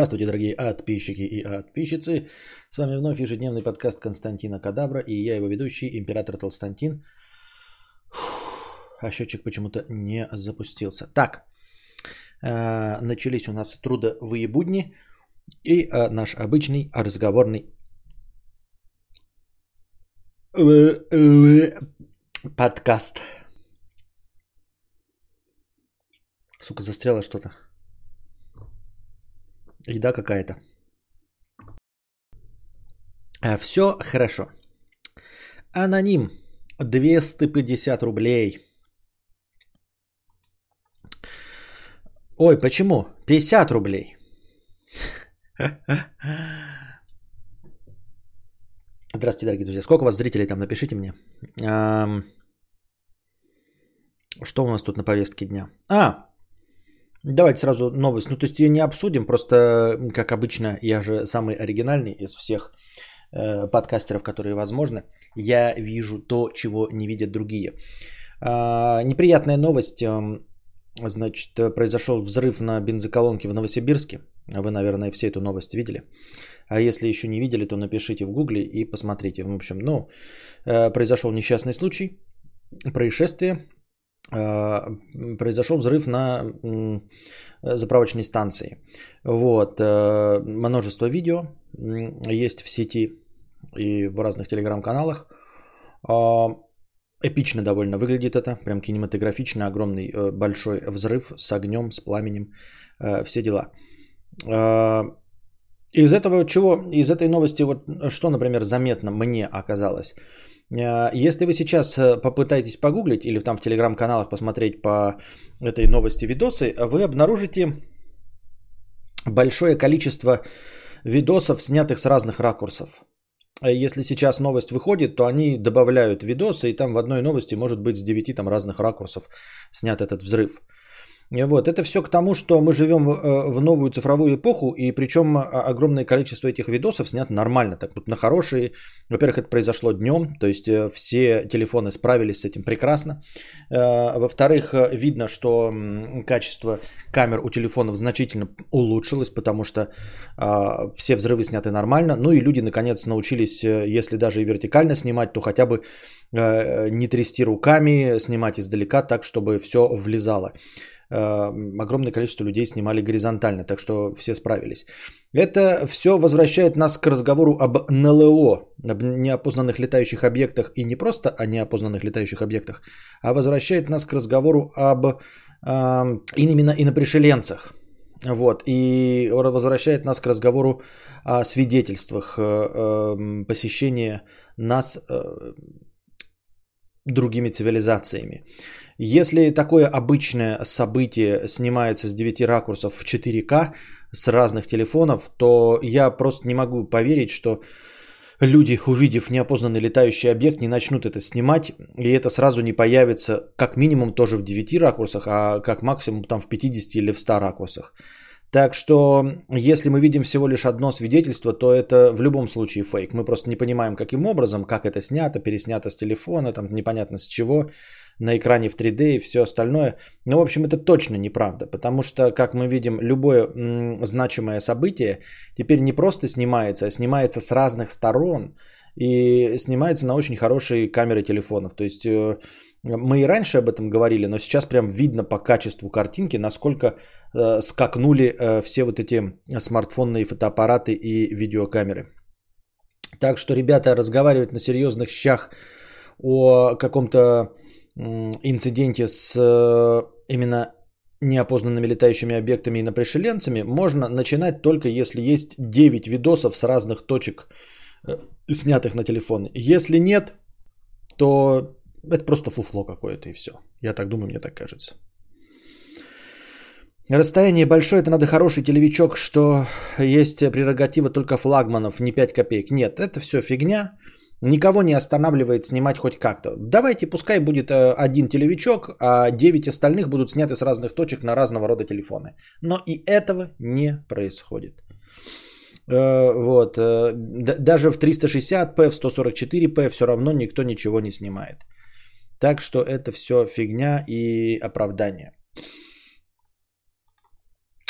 Здравствуйте, дорогие подписчики и подписчицы. С вами вновь ежедневный подкаст Константина Кадабра и я его ведущий, император Толстантин. А счетчик почему-то не запустился. Так, э, начались у нас трудовые будни и э, наш обычный разговорный подкаст. Сука, застряло что-то. Еда какая-то. А, все хорошо. Аноним. 250 рублей. Ой, почему? 50 рублей. Здравствуйте, дорогие друзья. Сколько у вас зрителей там? Напишите мне. Что у нас тут на повестке дня? А, Давайте сразу новость. Ну, то есть ее не обсудим, просто, как обычно, я же самый оригинальный из всех э, подкастеров, которые возможны. Я вижу то, чего не видят другие. Э, неприятная новость. Э, значит, произошел взрыв на бензоколонке в Новосибирске. Вы, наверное, все эту новость видели. А если еще не видели, то напишите в гугле и посмотрите. В общем, ну, э, произошел несчастный случай, происшествие произошел взрыв на заправочной станции. Вот. Э, множество видео есть в сети и в разных телеграм-каналах. А, эпично довольно выглядит это, прям кинематографично, огромный э, большой взрыв с огнем, с пламенем, все дела. Из этого чего, из этой новости, вот что, например, заметно мне оказалось – Э, если вы сейчас э, попытаетесь погуглить или там в телеграм-каналах посмотреть по этой новости видосы, вы обнаружите большое количество видосов, снятых с разных ракурсов. Э, если сейчас новость выходит, то они добавляют видосы, и там в одной новости может быть с 9 там, разных ракурсов снят этот взрыв. Вот. Это все к тому, что мы живем э, в новую цифровую эпоху, и причем а, огромное количество этих видосов снято нормально, так вот на хорошие. Во-первых, это произошло днем, то есть э, все телефоны справились с этим прекрасно. Э, во-вторых, видно, что качество камер у телефонов значительно улучшилось, потому что а, все взрывы сняты нормально. Ну и люди наконец научились, если даже и вертикально снимать, то хотя бы не трясти руками, снимать издалека так, чтобы все влезало. Э, огромное количество людей снимали горизонтально, так что все справились. Это все возвращает нас к разговору об НЛО, об неопознанных летающих объектах, и не просто о неопознанных летающих объектах, а возвращает нас к разговору об э, именно инопришеленцах. Вот, и возвращает нас к разговору о свидетельствах э, э, посещения нас э, другими цивилизациями. Если такое обычное событие снимается с 9 ракурсов в 4К с разных телефонов, то я просто не могу поверить, что люди, увидев неопознанный летающий объект, не начнут это снимать, и это сразу не появится как минимум тоже в 9 ракурсах, а как максимум там в 50 или в 100 ракурсах. Так что, если мы видим всего лишь одно свидетельство, то это в любом случае фейк. Мы просто не понимаем, каким образом, как это снято, переснято с телефона, там непонятно с чего на экране в 3D и все остальное. Но, в общем, это точно неправда, потому что, как мы видим, любое м- значимое событие теперь не просто снимается, а снимается с разных сторон и снимается на очень хорошие камеры телефонов. То есть э, мы и раньше об этом говорили, но сейчас прям видно по качеству картинки, насколько э, скакнули э, все вот эти смартфонные фотоаппараты и видеокамеры. Так что, ребята, разговаривать на серьезных щах о каком-то инциденте с э, именно неопознанными летающими объектами и напришеленцами можно начинать только если есть 9 видосов с разных точек, э, снятых на телефон. Если нет, то это просто фуфло какое-то и все. Я так думаю, мне так кажется. Расстояние большое, это надо хороший телевичок, что есть прерогатива только флагманов, не 5 копеек. Нет, это все фигня никого не останавливает снимать хоть как-то. Давайте, пускай будет э, один телевичок, а 9 остальных будут сняты с разных точек на разного рода телефоны. Но и этого не происходит. Э, вот. Э, даже в 360p, в 144p все равно никто ничего не снимает. Так что это все фигня и оправдание.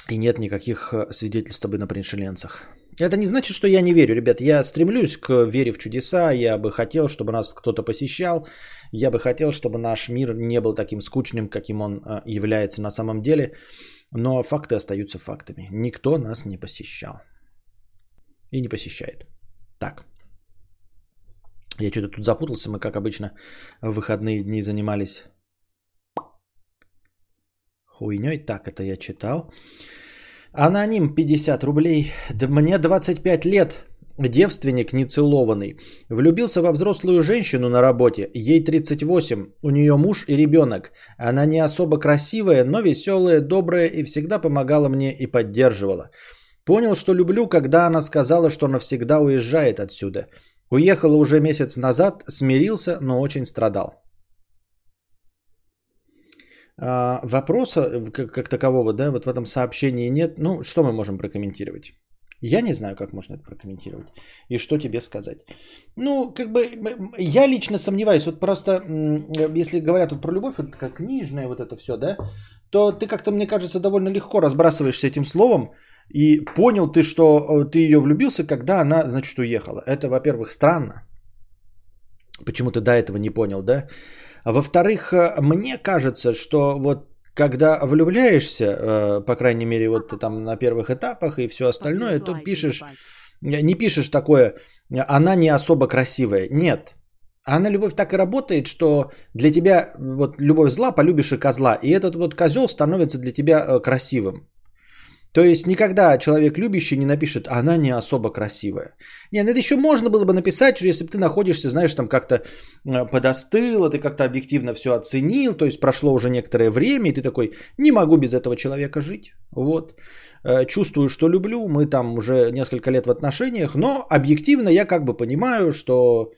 И нет никаких свидетельств об инопришеленцах. Это не значит, что я не верю, ребят. Я стремлюсь к вере в чудеса. Я бы хотел, чтобы нас кто-то посещал. Я бы хотел, чтобы наш мир не был таким скучным, каким он э, является на самом деле. Но факты остаются фактами. Никто нас не посещал. И не посещает. Так. Я что-то тут запутался. Мы, как обычно, в выходные дни занимались хуйней. Так, это я читал. Аноним 50 рублей. Мне 25 лет. Девственник нецелованный. Влюбился во взрослую женщину на работе. Ей 38. У нее муж и ребенок. Она не особо красивая, но веселая, добрая и всегда помогала мне и поддерживала. Понял, что люблю, когда она сказала, что навсегда уезжает отсюда. Уехала уже месяц назад, смирился, но очень страдал. А, вопроса как, как такового, да, вот в этом сообщении нет. Ну, что мы можем прокомментировать? Я не знаю, как можно это прокомментировать. И что тебе сказать. Ну, как бы, я лично сомневаюсь. Вот просто, если говорят про любовь, вот как книжная вот это все, да, то ты как-то, мне кажется, довольно легко разбрасываешься этим словом. И понял ты, что э, ты ее влюбился, когда она, значит, уехала. Это, во-первых, странно. Почему ты до этого не понял, да? А во-вторых, э, мне кажется, что вот когда влюбляешься, э, по крайней мере, вот ты там на первых этапах и все остальное, то пишешь, не пишешь такое, она не особо красивая. Нет. Она любовь так и работает, что для тебя вот любовь зла, полюбишь и козла. И этот вот козел становится для тебя э, красивым. То есть никогда человек любящий не напишет, она не особо красивая. Не, это еще можно было бы написать, если бы ты находишься, знаешь, там как-то э, подостыло, ты как-то объективно все оценил, то есть прошло уже некоторое время, и ты такой, не могу без этого человека жить. Вот. Э, чувствую, что люблю, мы там уже несколько лет в отношениях, но объективно я как бы понимаю, что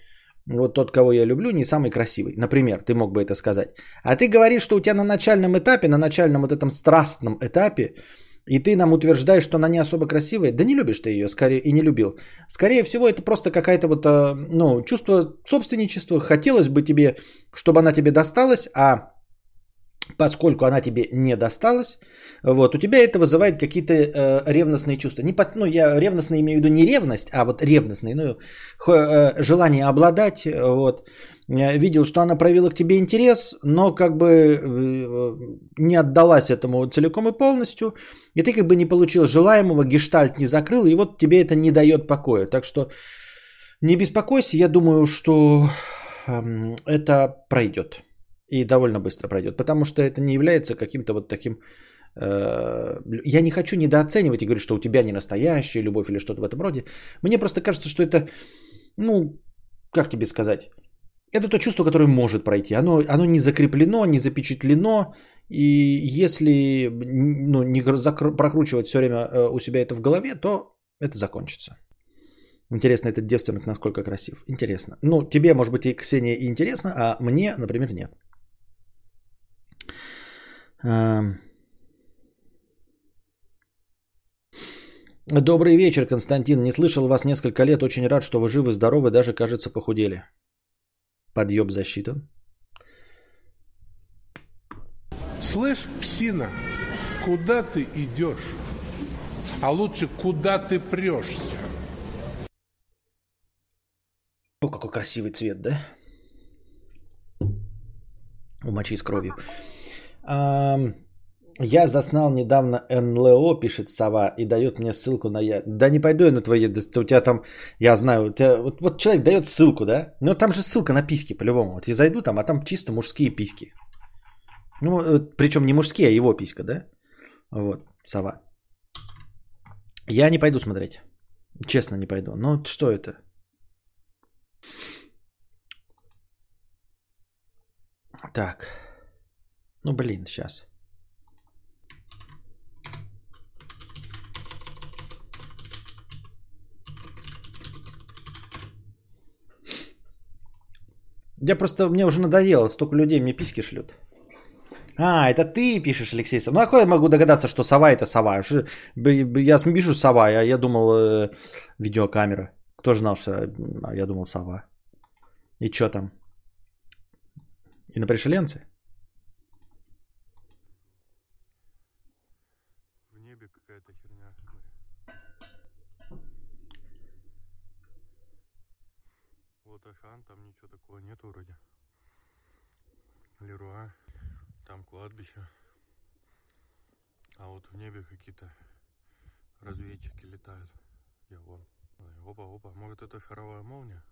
вот тот, кого я люблю, не самый красивый. Например, ты мог бы это сказать. А ты говоришь, что у тебя на начальном этапе, на начальном вот этом страстном этапе, и ты нам утверждаешь, что она не особо красивая, да не любишь ты ее, скорее и не любил. Скорее всего, это просто какая-то вот, а, ну, чувство собственничества. Хотелось бы тебе, чтобы она тебе досталась, а поскольку она тебе не досталась, вот, у тебя это вызывает какие-то э, ревностные чувства. Не, ну, я ревностно имею в виду не ревность, а вот ревностные, ну, э, желание обладать, вот, Э, видел, что она проявила к тебе интерес, но как бы э, не отдалась этому целиком и полностью, и ты как бы не получил желаемого, гештальт не закрыл, и вот тебе это не дает покоя. Так что не беспокойся, я думаю, что эм, это пройдет. И довольно быстро пройдет, потому что это не является каким-то вот таким... Э, я не хочу недооценивать и говорить, что у тебя не настоящая любовь или что-то в этом роде. Мне просто кажется, что это, ну, как тебе сказать, это то чувство, которое может пройти. Оно, оно не закреплено, не запечатлено. И если ну, не закр- прокручивать все время э, у себя это в голове, то это закончится. Интересно, этот девственник насколько красив. Интересно. Ну, тебе, может быть, и Ксения интересно, а мне, например, нет. Добрый вечер, Константин. Не слышал вас несколько лет. Очень рад, что вы живы, здоровы, даже, кажется, похудели. Подъеб засчитан. Слышь, псина, куда ты идешь? А лучше, куда ты прешься? О, какой красивый цвет, да? У мочи с кровью. Я заснал недавно НЛО, пишет сова, и дает мне ссылку на я. Да не пойду я на твои, у тебя там, я знаю, тебя, вот, вот человек дает ссылку, да? Но там же ссылка на писки по-любому. Вот я зайду там, а там чисто мужские писки. Ну, э, причем не мужские, а его писка, да? Вот, сова. Я не пойду смотреть. Честно не пойду. Ну, что это? Так. Ну, блин, сейчас. Я просто, мне уже надоело, столько людей мне писки шлют. А, это ты пишешь, Алексей Ну, а я могу догадаться, что сова это сова? Я пишу сова, я, я думал э, видеокамера. Кто же знал, что а я думал сова? И что там? И на пришеленцы? В небе Там ничего такого нет вроде. Леруа, там кладбище. А вот в небе какие-то разведчики летают. Я вон. Опа, опа, может это хоровая молния?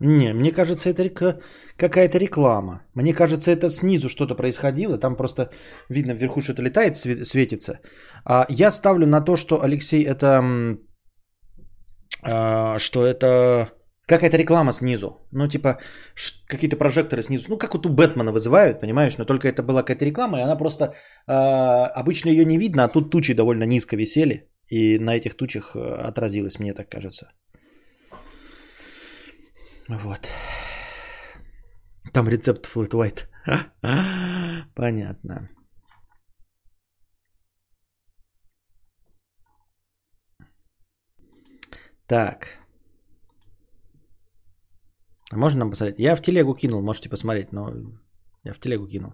Не, мне кажется, это какая-то реклама. Мне кажется, это снизу что-то происходило. Там просто видно вверху что-то летает, светится. А я ставлю на то, что Алексей это... А, что это какая-то реклама снизу. Ну, типа, какие-то прожекторы снизу. Ну, как вот у Бэтмена вызывают, понимаешь? Но только это была какая-то реклама, и она просто... Э, обычно ее не видно, а тут тучи довольно низко висели. И на этих тучах э, отразилось, мне так кажется. Вот. Там рецепт флэт white. Понятно. Так. Можно нам посмотреть? Я в телегу кинул, можете посмотреть, но я в телегу кинул.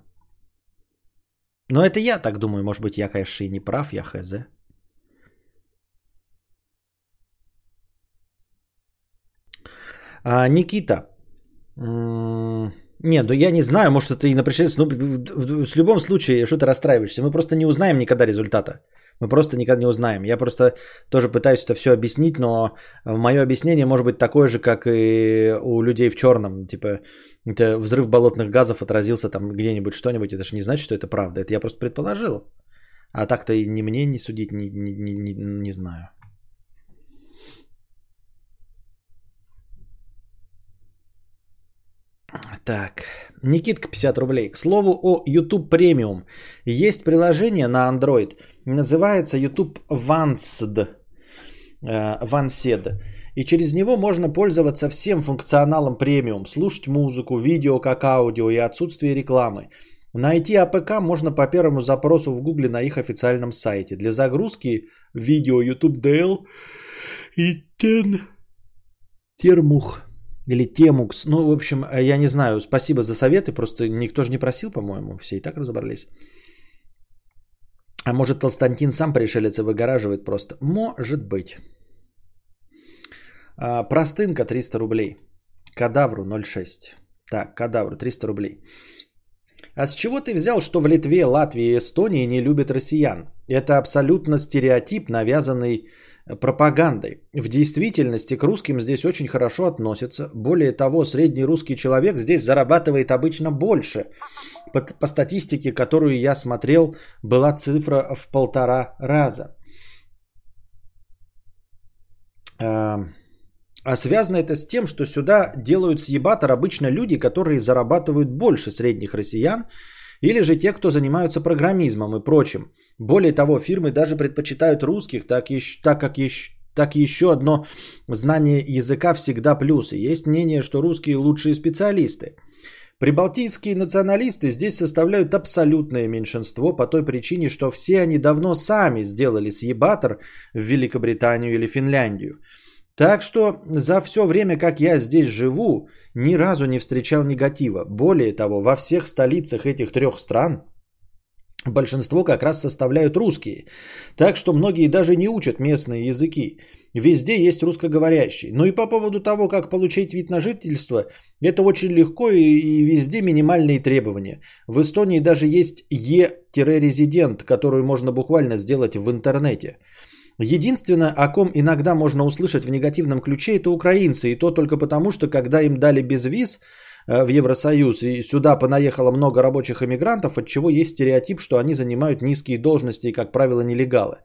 Но это я так думаю, может быть, я, конечно, и не прав, я хз. А, Никита. Нет, ну я не знаю, может это и на предшественном... Ну, в, в любом случае, что ты расстраиваешься? Мы просто не узнаем никогда результата. Мы просто никогда не узнаем. Я просто тоже пытаюсь это все объяснить, но мое объяснение может быть такое же, как и у людей в черном. Типа, это взрыв болотных газов отразился там где-нибудь что-нибудь. Это же не значит, что это правда. Это я просто предположил. А так-то и ни мне не судить, ни, ни, ни, не знаю. Так, Никитка 50 рублей. К слову о YouTube Premium. Есть приложение на Android, называется YouTube Vanced. Vanced. И через него можно пользоваться всем функционалом премиум, слушать музыку, видео как аудио и отсутствие рекламы. Найти APK можно по первому запросу в Гугле на их официальном сайте. Для загрузки видео YouTube DL и Ten Termux. Или Termux. Ну, в общем, э, я не знаю. Спасибо за советы. Просто никто же не просил, по-моему. Все и так разобрались. А может, Толстантин сам пришелец выгораживает просто? Может быть. А, простынка 300 рублей. Кадавру 0,6. Так, кадавру 300 рублей. А с чего ты взял, что в Литве, Латвии и Эстонии не любят россиян? Это абсолютно стереотип, навязанный пропагандой. В действительности к русским здесь очень хорошо относятся. Более того, средний русский человек здесь зарабатывает обычно больше. По, по статистике, которую я смотрел, была цифра в полтора раза. А, а связано это с тем, что сюда делают съебатор обычно люди, которые зарабатывают больше средних россиян, или же те, кто занимаются программизмом и прочим. Более того, фирмы даже предпочитают русских, так, еще, так как еще, так еще одно знание языка всегда плюс. И есть мнение, что русские лучшие специалисты. Прибалтийские националисты здесь составляют абсолютное меньшинство по той причине, что все они давно сами сделали съебатор в Великобританию или Финляндию. Так что за все время, как я здесь живу, ни разу не встречал негатива. Более того, во всех столицах этих трех стран большинство как раз составляют русские. Так что многие даже не учат местные языки. Везде есть русскоговорящие. Ну и по поводу того, как получить вид на жительство, это очень легко и, и везде минимальные требования. В Эстонии даже есть Е-резидент, которую можно буквально сделать в интернете. Единственное, о ком иногда можно услышать в негативном ключе, это украинцы. И то только потому, что когда им дали безвиз э, в Евросоюз и сюда понаехало много рабочих иммигрантов, от чего есть стереотип, что они занимают низкие должности и, как правило, нелегалы.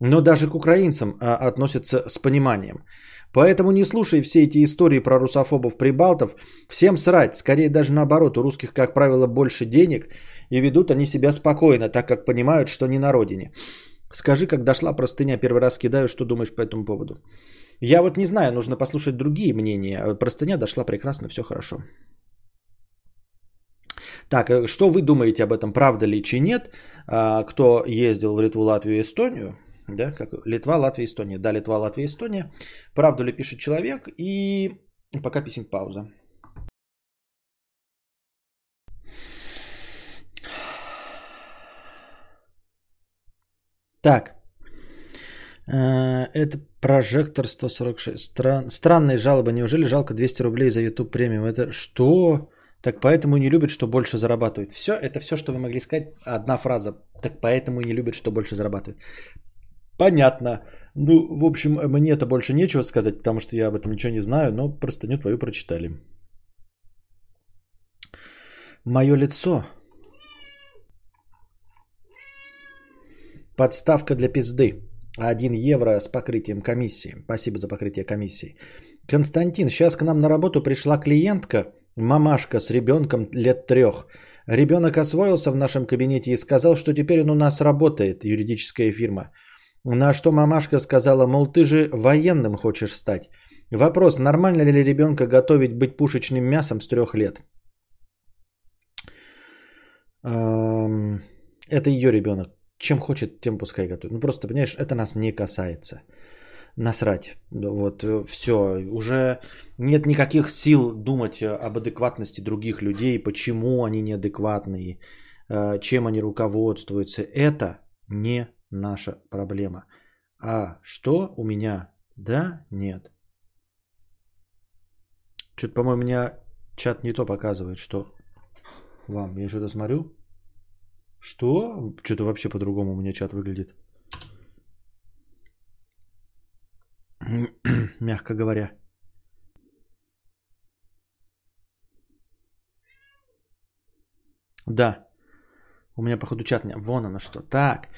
Но даже к украинцам э, относятся с пониманием. Поэтому не слушай все эти истории про русофобов-прибалтов. Всем срать, скорее даже наоборот, у русских, как правило, больше денег, и ведут они себя спокойно, так как понимают, что не на родине. Скажи, как дошла простыня, первый раз кидаю, что думаешь по этому поводу. Я вот не знаю, нужно послушать другие мнения. Простыня дошла прекрасно, все хорошо. Так, э, что вы думаете об этом, правда ли чи нет? А, кто ездил в Литву, Латвию и Эстонию? Да, как Литва, Латвия, Эстония. Да, Литва, Латвия, Эстония. Правду ли пишет человек? И пока писем пауза. Так. Э, Это прожектор 146. Стран... Странные жалобы. Неужели жалко 200 рублей за YouTube премиум? Это что? Так поэтому не любят, что больше зарабатывают. Все, это все, что вы могли сказать. Одна фраза. Так поэтому не любят, что больше зарабатывают. Понятно. Ну, в общем, мне это больше нечего сказать, потому что я об этом ничего не знаю, но простыню твою прочитали. Мое лицо. Подставка для пизды. 1 евро с покрытием комиссии. Спасибо за покрытие комиссии. Константин, сейчас к нам на работу пришла клиентка, мамашка с ребенком лет трех. Ребенок освоился в нашем кабинете и сказал, что теперь он у нас работает, юридическая фирма. На что мамашка сказала, мол, ты же военным хочешь стать. Вопрос, нормально ли ребенка готовить быть пушечным мясом с трех лет? Это ее ребенок. Чем хочет, тем пускай готовит. Ну просто, понимаешь, это нас не касается. Насрать. Вот, все. Уже нет никаких сил думать об адекватности других людей, почему они неадекватные, э, чем они руководствуются. Это не наша проблема. А что у меня? Да? Нет. Что-то, по-моему, меня чат не то показывает, что вам. Я что-то смотрю. Что? Что-то вообще по-другому у меня чат выглядит. Мягко говоря. Да. У меня, походу, чат не... Вон оно что. Так.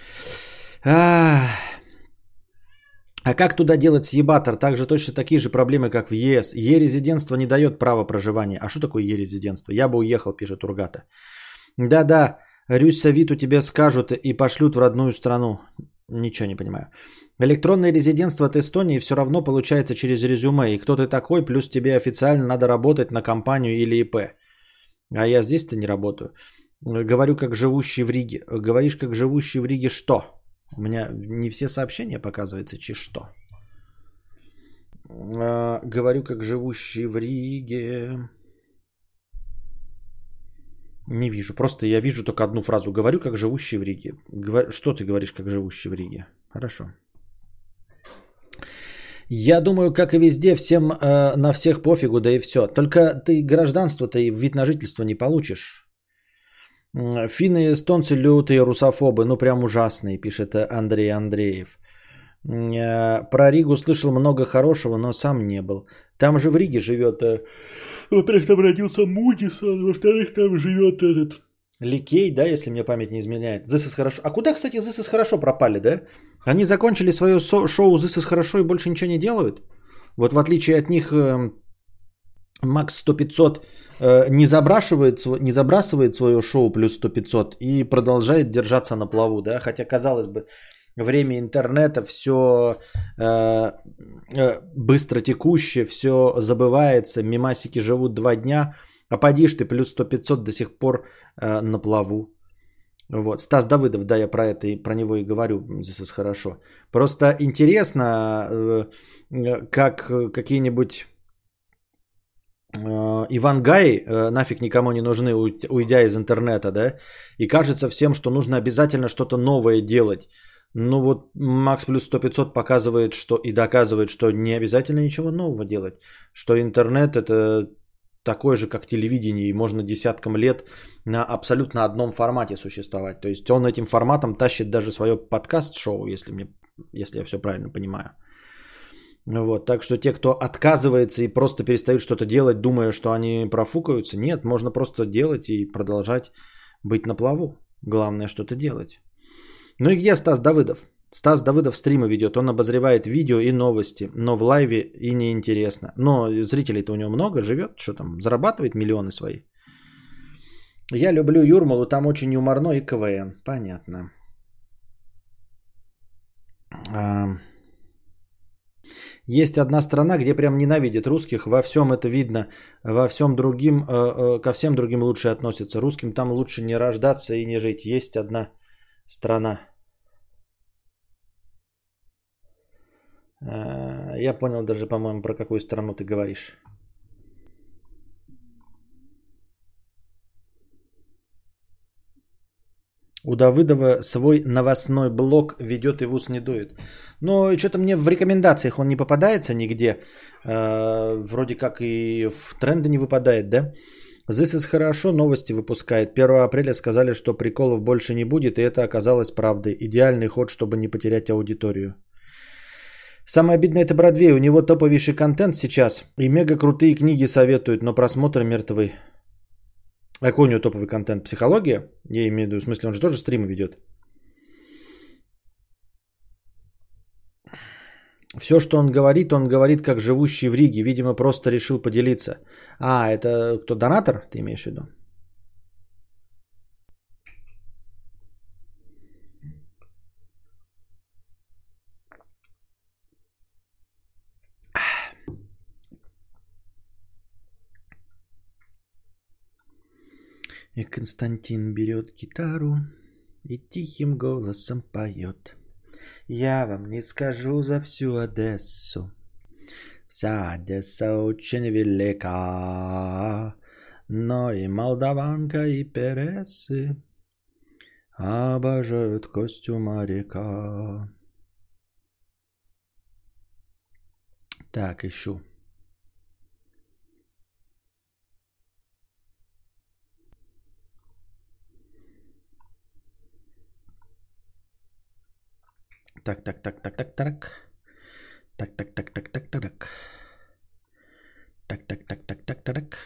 А, как туда делать съебатор? Также точно такие же проблемы, как в ЕС. Е-резидентство не дает права проживания. А что такое Е-резидентство? Я бы уехал, пишет Ургата. Да-да, Рюссовиту тебе скажут и пошлют в родную страну. Ничего не понимаю. Электронное резидентство от Эстонии все равно получается через резюме. И кто ты такой, плюс тебе официально надо работать на компанию или ИП. А я здесь-то не работаю. Говорю как живущий в Риге. Говоришь как живущий в Риге что? У меня не все сообщения показывается, чи что. А, говорю как живущий в Риге. Не вижу. Просто я вижу только одну фразу. Говорю как живущий в Риге. Говор- Что ты говоришь как живущий в Риге? Хорошо. Я думаю, как и везде, всем э, на всех пофигу, да и все. Только ты гражданство-то и вид на жительство не получишь. Финны и эстонцы лютые русофобы, ну прям ужасные, пишет Андрей Андреев. Э, Про Ригу слышал много хорошего, но сам не был. Там же в Риге живет, э, во-первых, там родился Мудисон, во-вторых, там живет этот Ликей, да, если мне память не изменяет. This is хорошо. А куда, кстати, This is хорошо пропали, да? Они закончили свое шоу This is хорошо и больше ничего не делают? Вот в отличие от них эм, Макс 100-500 э, не, забрасывает, не забрасывает свое шоу плюс 100-500 и продолжает держаться на плаву, да? Хотя, казалось бы, время интернета, все быстро текущее, все забывается, мимасики живут два дня, а подишь ты плюс 100-500 до сих пор э, на плаву. Вот. Стас Давыдов, да, я про это и про него и говорю, здесь хорошо. Просто интересно, э, э, как э, какие-нибудь э, Иван Гай э, нафиг никому не нужны, уй- уйдя из интернета, да, и кажется всем, что нужно обязательно что-то новое делать. Ну вот Макс плюс 100-500 показывает, что и доказывает, что не обязательно ничего нового делать, что интернет это такой же, как телевидение, и можно десяткам лет на абсолютно одном формате существовать. То есть он этим форматом тащит даже свое подкаст-шоу, если, мне, если я все правильно понимаю. Вот, так что те, кто отказывается и просто перестают что-то делать, думая, что они профукаются, нет, можно просто делать и продолжать быть на плаву. Главное что-то делать. Ну и где Стас Давыдов? Стас Давыдов стримы ведет, он обозревает видео и новости, но в лайве и неинтересно. Но зрителей-то у него много, живет, что там, зарабатывает миллионы свои. Я люблю Юрмалу, там очень юморно и КВН. Понятно. А, Есть одна страна, где прям ненавидят русских, во всем это видно, во всем другим, э, э, ко всем другим лучше относятся. Русским там лучше не рождаться и не жить. Есть одна страна. Я понял даже, по-моему, про какую страну ты говоришь. У Давыдова свой новостной блог ведет и в ус не дует. Но что-то мне в рекомендациях он не попадается нигде. Э, вроде как и в тренды не выпадает, да? This is хорошо, новости выпускает. 1 апреля сказали, что приколов больше не будет, и это оказалось правдой. Идеальный ход, чтобы не потерять аудиторию. Самое обидное это Бродвей. У него топовейший контент сейчас. И мега крутые книги советуют, но просмотры мертвы. А какой у него топовый контент? Психология? Я имею в виду, в смысле, он же тоже стримы ведет. Все, что он говорит, он говорит как живущий в Риге. Видимо, просто решил поделиться. А, это кто, донатор, ты имеешь в виду? И Константин берет гитару и тихим голосом поет. Я вам не скажу за всю Одессу. Вся Одесса очень велика, но и молдаванка, и пересы обожают Костю моряка. Так, ищу. Так, так, так, так, так, так. Так, так, так, так, так, так. Так, так, так, так, так, так.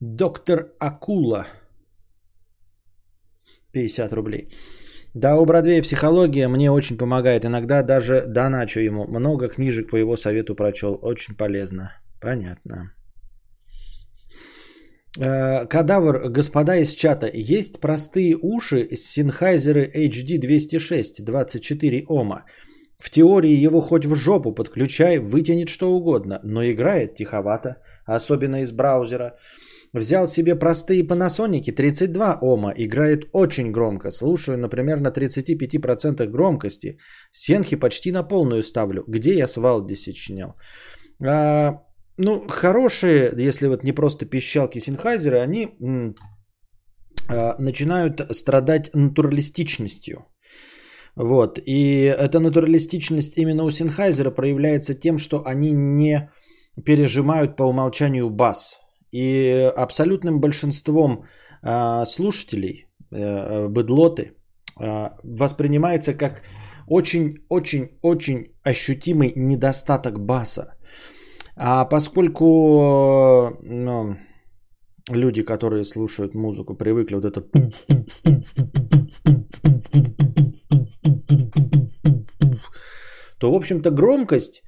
Доктор Акула. 50 рублей. Да, у Бродвея психология мне очень помогает. Иногда даже доначу ему. Много книжек по его совету прочел. Очень полезно. Понятно. Э, кадавр, господа из чата, есть простые уши Sennheiser HD 206 24 Ома. В теории его хоть в жопу подключай, вытянет что угодно, но играет тиховато, особенно из браузера. Взял себе простые Panasonic 32 Ома, играет очень громко. Слушаю, например, на 35% громкости. Сенхи почти на полную ставлю. Где я с Валдиси снял? А, ну, хорошие, если вот не просто пищалки Синхайзера, они м, а, начинают страдать натуралистичностью. Вот. И эта натуралистичность именно у Синхайзера проявляется тем, что они не пережимают по умолчанию бас. И абсолютным большинством э, слушателей, э, быдлоты, э, воспринимается как очень-очень-очень ощутимый недостаток баса. А поскольку ну, люди, которые слушают музыку, привыкли вот это... то, в общем-то, громкость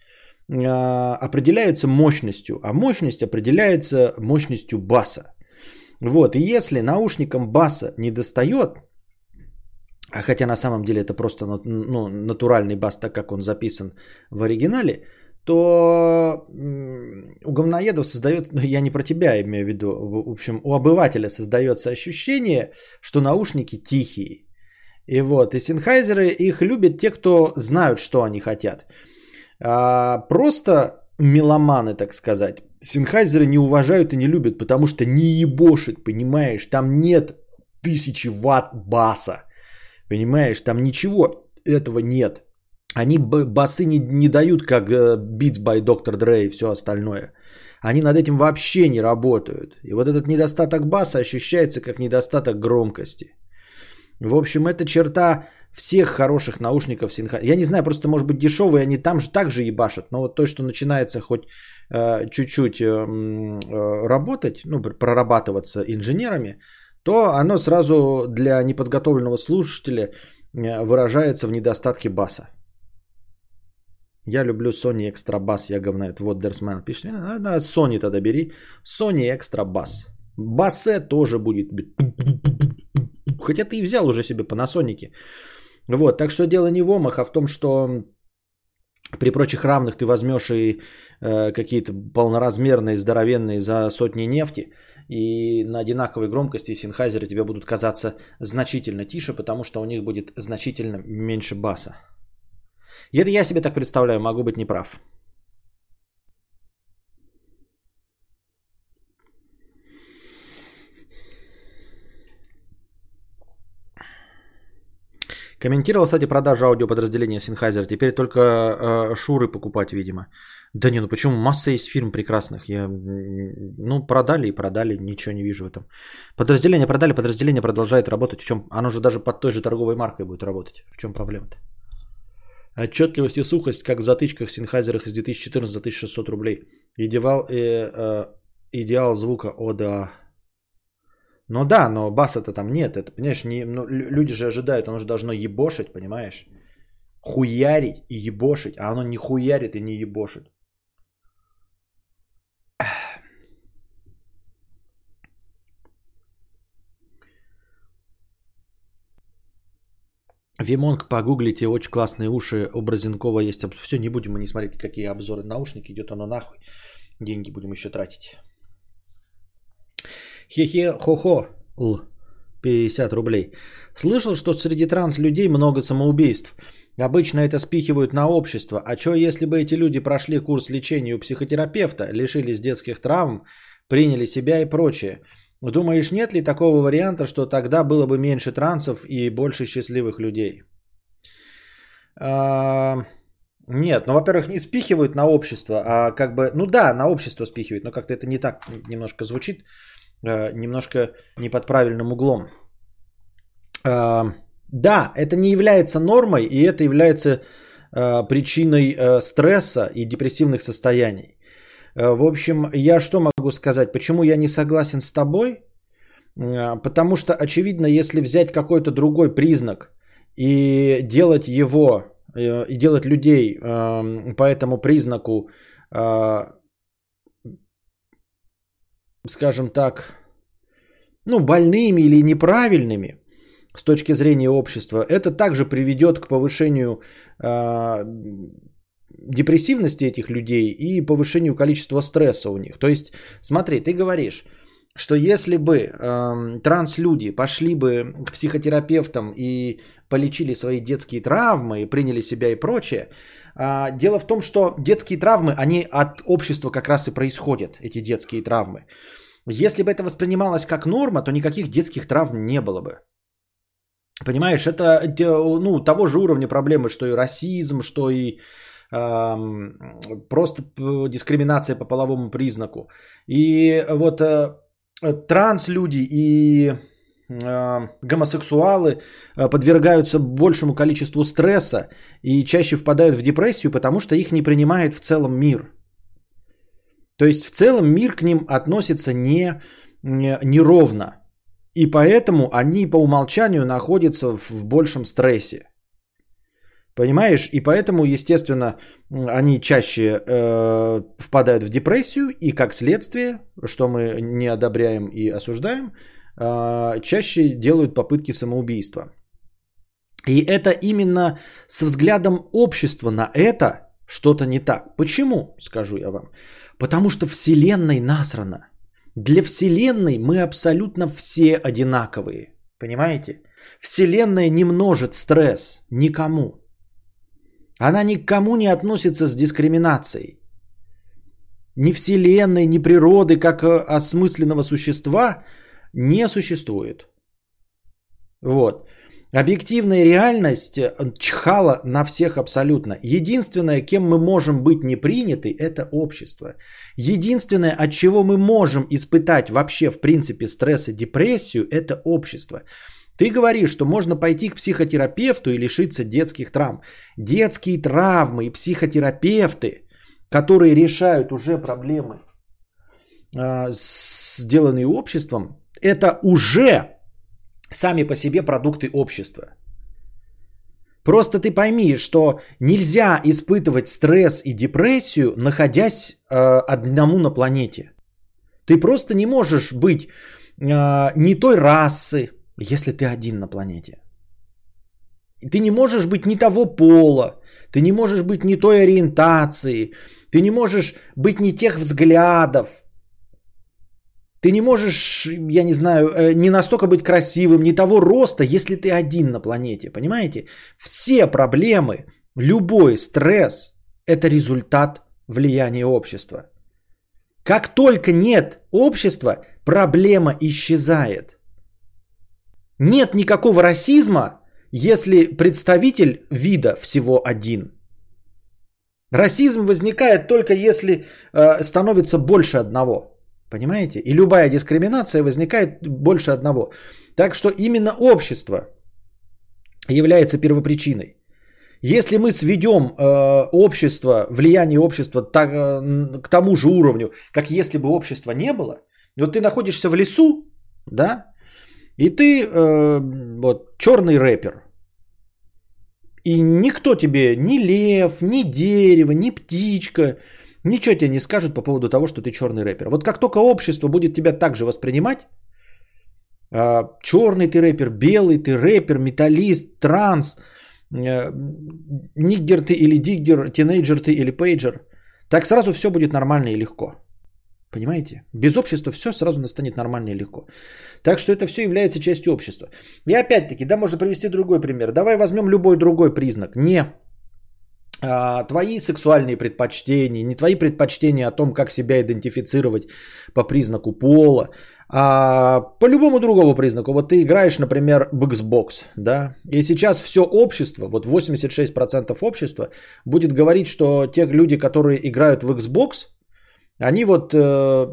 а, определяется мощностью, а мощность определяется мощностью баса. Вот, и если наушникам баса не достает, а хотя на самом деле это просто ну, натуральный бас, так как он записан в оригинале, то у говноедов создает, ну я не про тебя имею в виду, в общем, у обывателя создается ощущение, что наушники тихие. И вот, и синхайзеры их любят те, кто знают, что они хотят. А, просто меломаны, так сказать, синхайзеры не уважают и не любят, потому что не ебошит, понимаешь, там нет тысячи ватт баса, понимаешь, там ничего этого нет. Они басы не, не дают, как э, Beats by Dr. Dre и все остальное. Они над этим вообще не работают. И вот этот недостаток баса ощущается как недостаток громкости. В общем, это черта всех хороших наушников синхро. Я не знаю, просто может быть дешевые, они там же также ебашат. Но вот то, что начинается хоть э, чуть-чуть э, э, работать, ну, прорабатываться инженерами, то оно сразу для неподготовленного слушателя э, выражается в недостатке баса. Я люблю Sony Extra Bass, я говнает. Вот Дерсмен пишет. А, да, Sony тогда бери. Sony Extra Bass. Бассе тоже будет. Хотя ты и взял уже себе Panasonic. Вот, так что дело не в омах, а в том, что при прочих равных ты возьмешь и э, какие-то полноразмерные, здоровенные за сотни нефти, и на одинаковой громкости синхайзеры тебе будут казаться значительно тише, потому что у них будет значительно меньше баса. И это я себе так представляю, могу быть неправ. Комментировал, кстати, продажу аудиоподразделения Синхайзер. Теперь только э, шуры покупать, видимо. Да не, ну почему? Масса есть фирм прекрасных. Я, ну, продали и продали, ничего не вижу в этом. Подразделение продали, подразделение продолжает работать. В чем? Оно же даже под той же торговой маркой будет работать. В чем проблема-то? Отчетливость и сухость, как в затычках Sennheiser из 2014 за 1600 рублей. Идеал, э, э, идеал звука, о да. Ну да, но баса-то там нет. Это, понимаешь, не, ну, люди же ожидают, оно же должно ебошить, понимаешь? Хуярить и ебошить, а оно не хуярит и не ебошит. Вимонг, погуглите, очень классные уши. У Бразенкова есть. Все, не будем мы не смотреть, какие обзоры наушники. Идет оно нахуй. Деньги будем еще тратить. Хе-хе, хо-хо. Л. 50 рублей. Слышал, что среди транс-людей много самоубийств. Обычно это спихивают на общество. А что, если бы эти люди прошли курс лечения у психотерапевта, лишились детских травм, приняли себя и прочее? Думаешь, нет ли такого варианта, что тогда было бы меньше трансов и больше счастливых людей? А, нет, ну, во-первых, не спихивают на общество, а как бы, ну да, на общество спихивают, но как-то это не так немножко звучит, а, немножко не под правильным углом. А, да, это не является нормой, и это является а, причиной а, стресса и депрессивных состояний. Э, в общем, я что могу сказать? Почему я не согласен с тобой? Э, потому что, очевидно, если взять какой-то другой признак и делать его, э, и делать людей эм, по этому признаку, скажем так, ну, больными или неправильными с точки зрения общества, это также приведет к повышению депрессивности этих людей и повышению количества стресса у них. То есть, смотри, ты говоришь, что если бы э, транслюди пошли бы к психотерапевтам и полечили свои детские травмы, приняли себя и прочее, э, дело в том, что детские травмы, они от общества как раз и происходят, эти детские травмы. Если бы это воспринималось как норма, то никаких детских травм не было бы. Понимаешь, это ну, того же уровня проблемы, что и расизм, что и просто дискриминация по половому признаку. И вот э, транс-люди и гомосексуалы э, подвергаются большему количеству стресса и чаще впадают в депрессию, потому что их не принимает в целом мир. То есть в целом мир к ним относится не, неровно. И поэтому они по умолчанию находятся в большем стрессе. Понимаешь? И поэтому, естественно, они чаще э, впадают в депрессию, и как следствие, что мы не одобряем и осуждаем, э, чаще делают попытки самоубийства. И это именно с взглядом общества на это что-то не так. Почему, скажу я вам? Потому что Вселенной насрано. Для Вселенной мы абсолютно все одинаковые. Понимаете? Вселенная не множит стресс никому. Она никому не относится с дискриминацией. Ни Вселенной, ни природы, как э, осмысленного существа, не существует. Вот. Объективная реальность э, чхала на всех абсолютно. Единственное, кем мы можем быть не приняты, это общество. Единственное, от чего мы можем испытать вообще в принципе стресс и депрессию, это общество. Ты говоришь, что можно пойти к психотерапевту и лишиться детских травм. Детские травмы и психотерапевты, которые решают уже проблемы, э, сделанные обществом, это уже сами по себе продукты общества. Просто ты пойми, что нельзя испытывать стресс и депрессию, находясь э, одному на планете. Ты просто не можешь быть э, не той расы, если ты один на планете. Ты не можешь быть ни того пола, ты не можешь быть ни той ориентации, ты не можешь быть ни тех взглядов, ты не можешь, я не знаю, э, не настолько быть красивым, ни того роста, если ты один на планете, понимаете? Все проблемы, любой стресс – это результат влияния общества. Как только нет общества, проблема исчезает – нет никакого расизма, если представитель вида всего один. Расизм возникает только если э, становится больше одного. Понимаете? И любая дискриминация возникает больше одного. Так что именно общество является первопричиной. Если мы сведем э, общество, влияние общества так, э, к тому же уровню, как если бы общества не было, вот ты находишься в лесу, да, и ты э, вот черный рэпер, и никто тебе, ни лев, ни дерево, ни птичка, ничего тебе не скажет по поводу того, что ты черный рэпер. Вот как только общество будет тебя так же воспринимать, а, черный ты рэпер, белый ты рэпер, металлист, транс, э, ниггер ты или диггер, тинейджер ты или пейджер, так сразу все будет нормально и легко. Понимаете? Без общества все сразу настанет нормально и легко. Так что это все является частью общества. И опять-таки, да, можно привести другой пример. Давай возьмем любой другой признак. Не а, твои сексуальные предпочтения, не твои предпочтения о том, как себя идентифицировать по признаку пола, а по любому другому признаку. Вот ты играешь, например, в Xbox, да, и сейчас все общество, вот 86% общества будет говорить, что те люди, которые играют в Xbox, они вот э,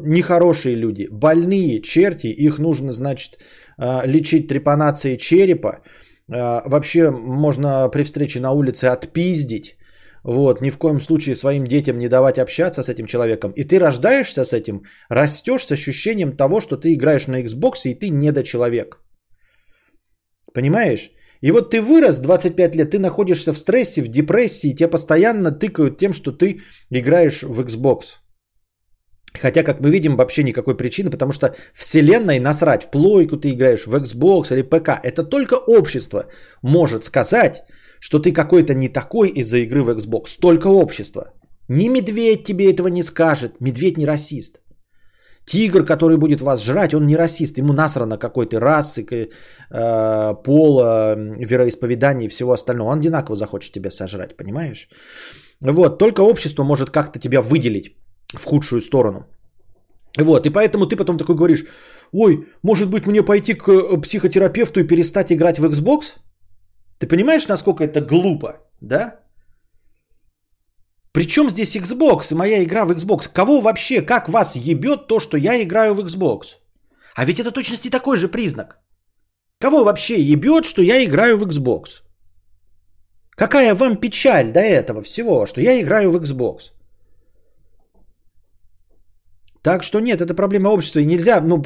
нехорошие люди, больные черти, их нужно, значит, э, лечить трепанацией черепа. Э, вообще можно при встрече на улице отпиздить. Вот, ни в коем случае своим детям не давать общаться с этим человеком. И ты рождаешься с этим, растешь с ощущением того, что ты играешь на Xbox и ты недочеловек. Понимаешь? И вот ты вырос 25 лет, ты находишься в стрессе, в депрессии, тебя постоянно тыкают тем, что ты играешь в Xbox. Хотя, как мы видим, вообще никакой причины, потому что вселенной насрать, в плойку ты играешь, в Xbox или ПК. Это только общество может сказать, что ты какой-то не такой из-за игры в Xbox. Только общество. Ни медведь тебе этого не скажет. Медведь не расист. Тигр, который будет вас жрать, он не расист. Ему насрано какой то расы, э, пола, вероисповедания и всего остального. Он одинаково захочет тебя сожрать, понимаешь? Вот, только общество может как-то тебя выделить в худшую сторону. Вот, и поэтому ты потом такой говоришь, ой, может быть мне пойти к э, психотерапевту и перестать играть в Xbox? Ты понимаешь, насколько это глупо, да? Причем здесь Xbox и моя игра в Xbox? Кого вообще, как вас ебет то, что я играю в Xbox? А ведь это точности такой же признак. Кого вообще ебет, что я играю в Xbox? Какая вам печаль до этого всего, что я играю в Xbox? Так что нет, это проблема общества. И нельзя, ну,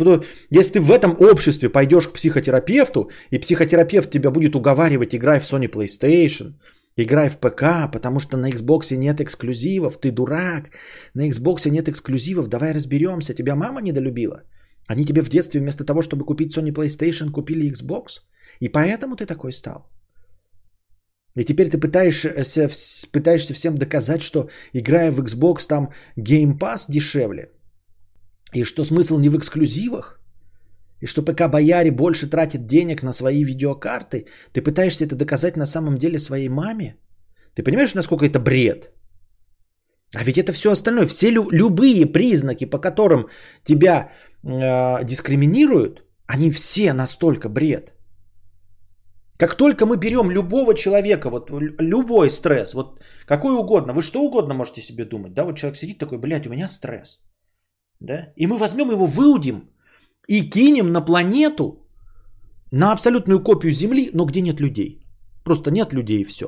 если ты в этом обществе пойдешь к психотерапевту, и психотерапевт тебя будет уговаривать, играй в Sony PlayStation, играй в ПК, потому что на Xbox нет эксклюзивов, ты дурак, на Xbox нет эксклюзивов, давай разберемся, тебя мама недолюбила. Они тебе в детстве вместо того, чтобы купить Sony PlayStation, купили Xbox, и поэтому ты такой стал. И теперь ты пытаешься, пытаешься всем доказать, что играя в Xbox, там Game Pass дешевле. И что смысл не в эксклюзивах? И что ПК Бояре больше тратит денег на свои видеокарты? Ты пытаешься это доказать на самом деле своей маме? Ты понимаешь, насколько это бред? А ведь это все остальное, все лю- любые признаки, по которым тебя э, дискриминируют, они все настолько бред. Как только мы берем любого человека, вот любой стресс, вот какой угодно, вы что угодно можете себе думать, да, вот человек сидит такой, блядь, у меня стресс. Да? И мы возьмем его, выудим и кинем на планету, на абсолютную копию Земли, но где нет людей. Просто нет людей и все.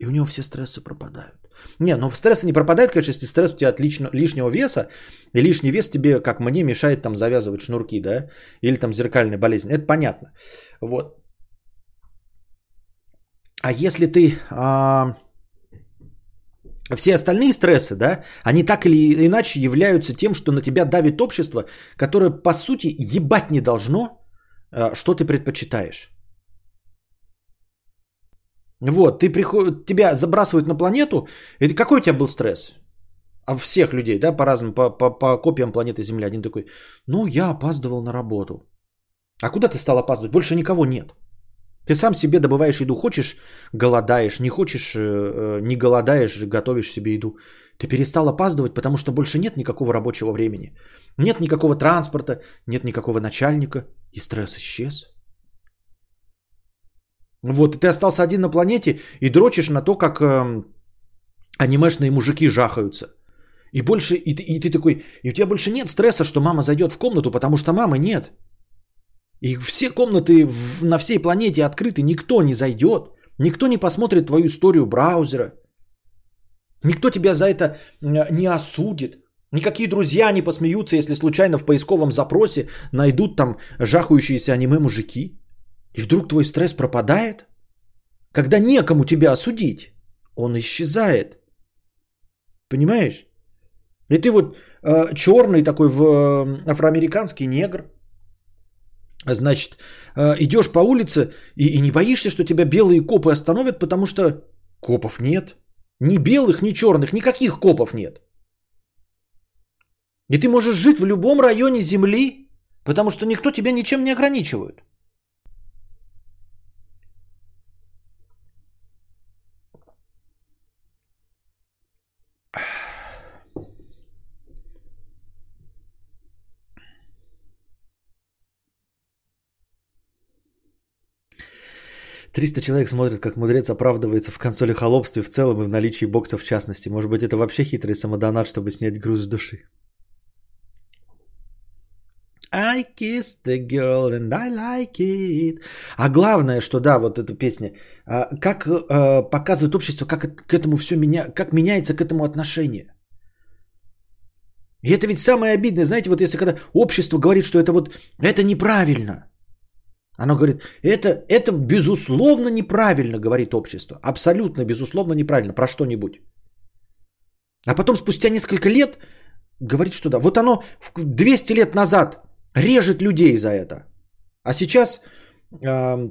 И у него все стрессы пропадают. Не, ну стрессы не пропадает, конечно, если стресс у тебя от лично, лишнего веса, и лишний вес тебе, как мне, мешает там завязывать шнурки, да, или там зеркальная болезнь. Это понятно. Вот. А если ты а, все остальные стрессы, да, они так или иначе являются тем, что на тебя давит общество, которое по сути ебать не должно, э, что ты предпочитаешь. Вот, ты приход... тебя забрасывают на планету, и какой у тебя был стресс? А всех людей, да, по разным, по, по, по копиям планеты Земля. Один такой, ну, я опаздывал на работу. А куда ты стал опаздывать? Больше никого нет. Ты сам себе добываешь еду, хочешь голодаешь, не хочешь э, э, не голодаешь, готовишь себе еду. Ты перестал опаздывать, потому что больше нет никакого рабочего времени. Нет никакого транспорта, нет никакого начальника, и стресс исчез. Вот, и ты остался один на планете и дрочишь на то, как э, анимешные мужики жахаются. И больше, и ты, и ты такой, и у тебя больше нет стресса, что мама зайдет в комнату, потому что мамы нет. И все комнаты в, на всей планете открыты, никто не зайдет, никто не посмотрит твою историю браузера, никто тебя за это не осудит, никакие друзья не посмеются, если случайно в поисковом запросе найдут там жахающиеся аниме-мужики. И вдруг твой стресс пропадает, когда некому тебя осудить, он исчезает. Понимаешь? И ты вот э, черный такой в э, афроамериканский негр, значит, э, идешь по улице и, и не боишься, что тебя белые копы остановят, потому что копов нет. Ни белых, ни черных, никаких копов нет. И ты можешь жить в любом районе Земли, потому что никто тебя ничем не ограничивает. 300 человек смотрят, как мудрец оправдывается в консоли холопстве в целом и в наличии боксов в частности. Может быть, это вообще хитрый самодонат, чтобы снять груз с души. I kissed the girl and I like it. А главное, что да, вот эта песня, а, как а, показывает общество, как к этому все меня, как меняется к этому отношение. И это ведь самое обидное, знаете, вот если когда общество говорит, что это вот, это неправильно – оно говорит, это, это безусловно неправильно, говорит общество. Абсолютно, безусловно неправильно про что-нибудь. А потом спустя несколько лет говорит, что да. Вот оно 200 лет назад режет людей за это. А сейчас э,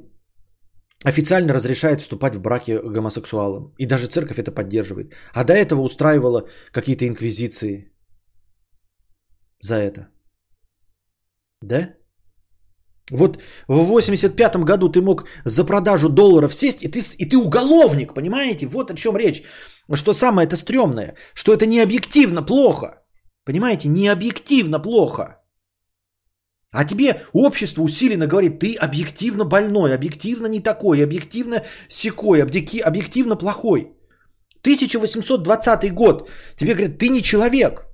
официально разрешает вступать в браки гомосексуалам. И даже церковь это поддерживает. А до этого устраивала какие-то инквизиции за это. Да? Вот в 85 году ты мог за продажу долларов сесть, и ты, и ты уголовник, понимаете? Вот о чем речь. Что самое это стрёмное, что это не объективно плохо. Понимаете, не объективно плохо. А тебе общество усиленно говорит, ты объективно больной, объективно не такой, объективно секой, объективно плохой. 1820 год, тебе говорят, ты не человек –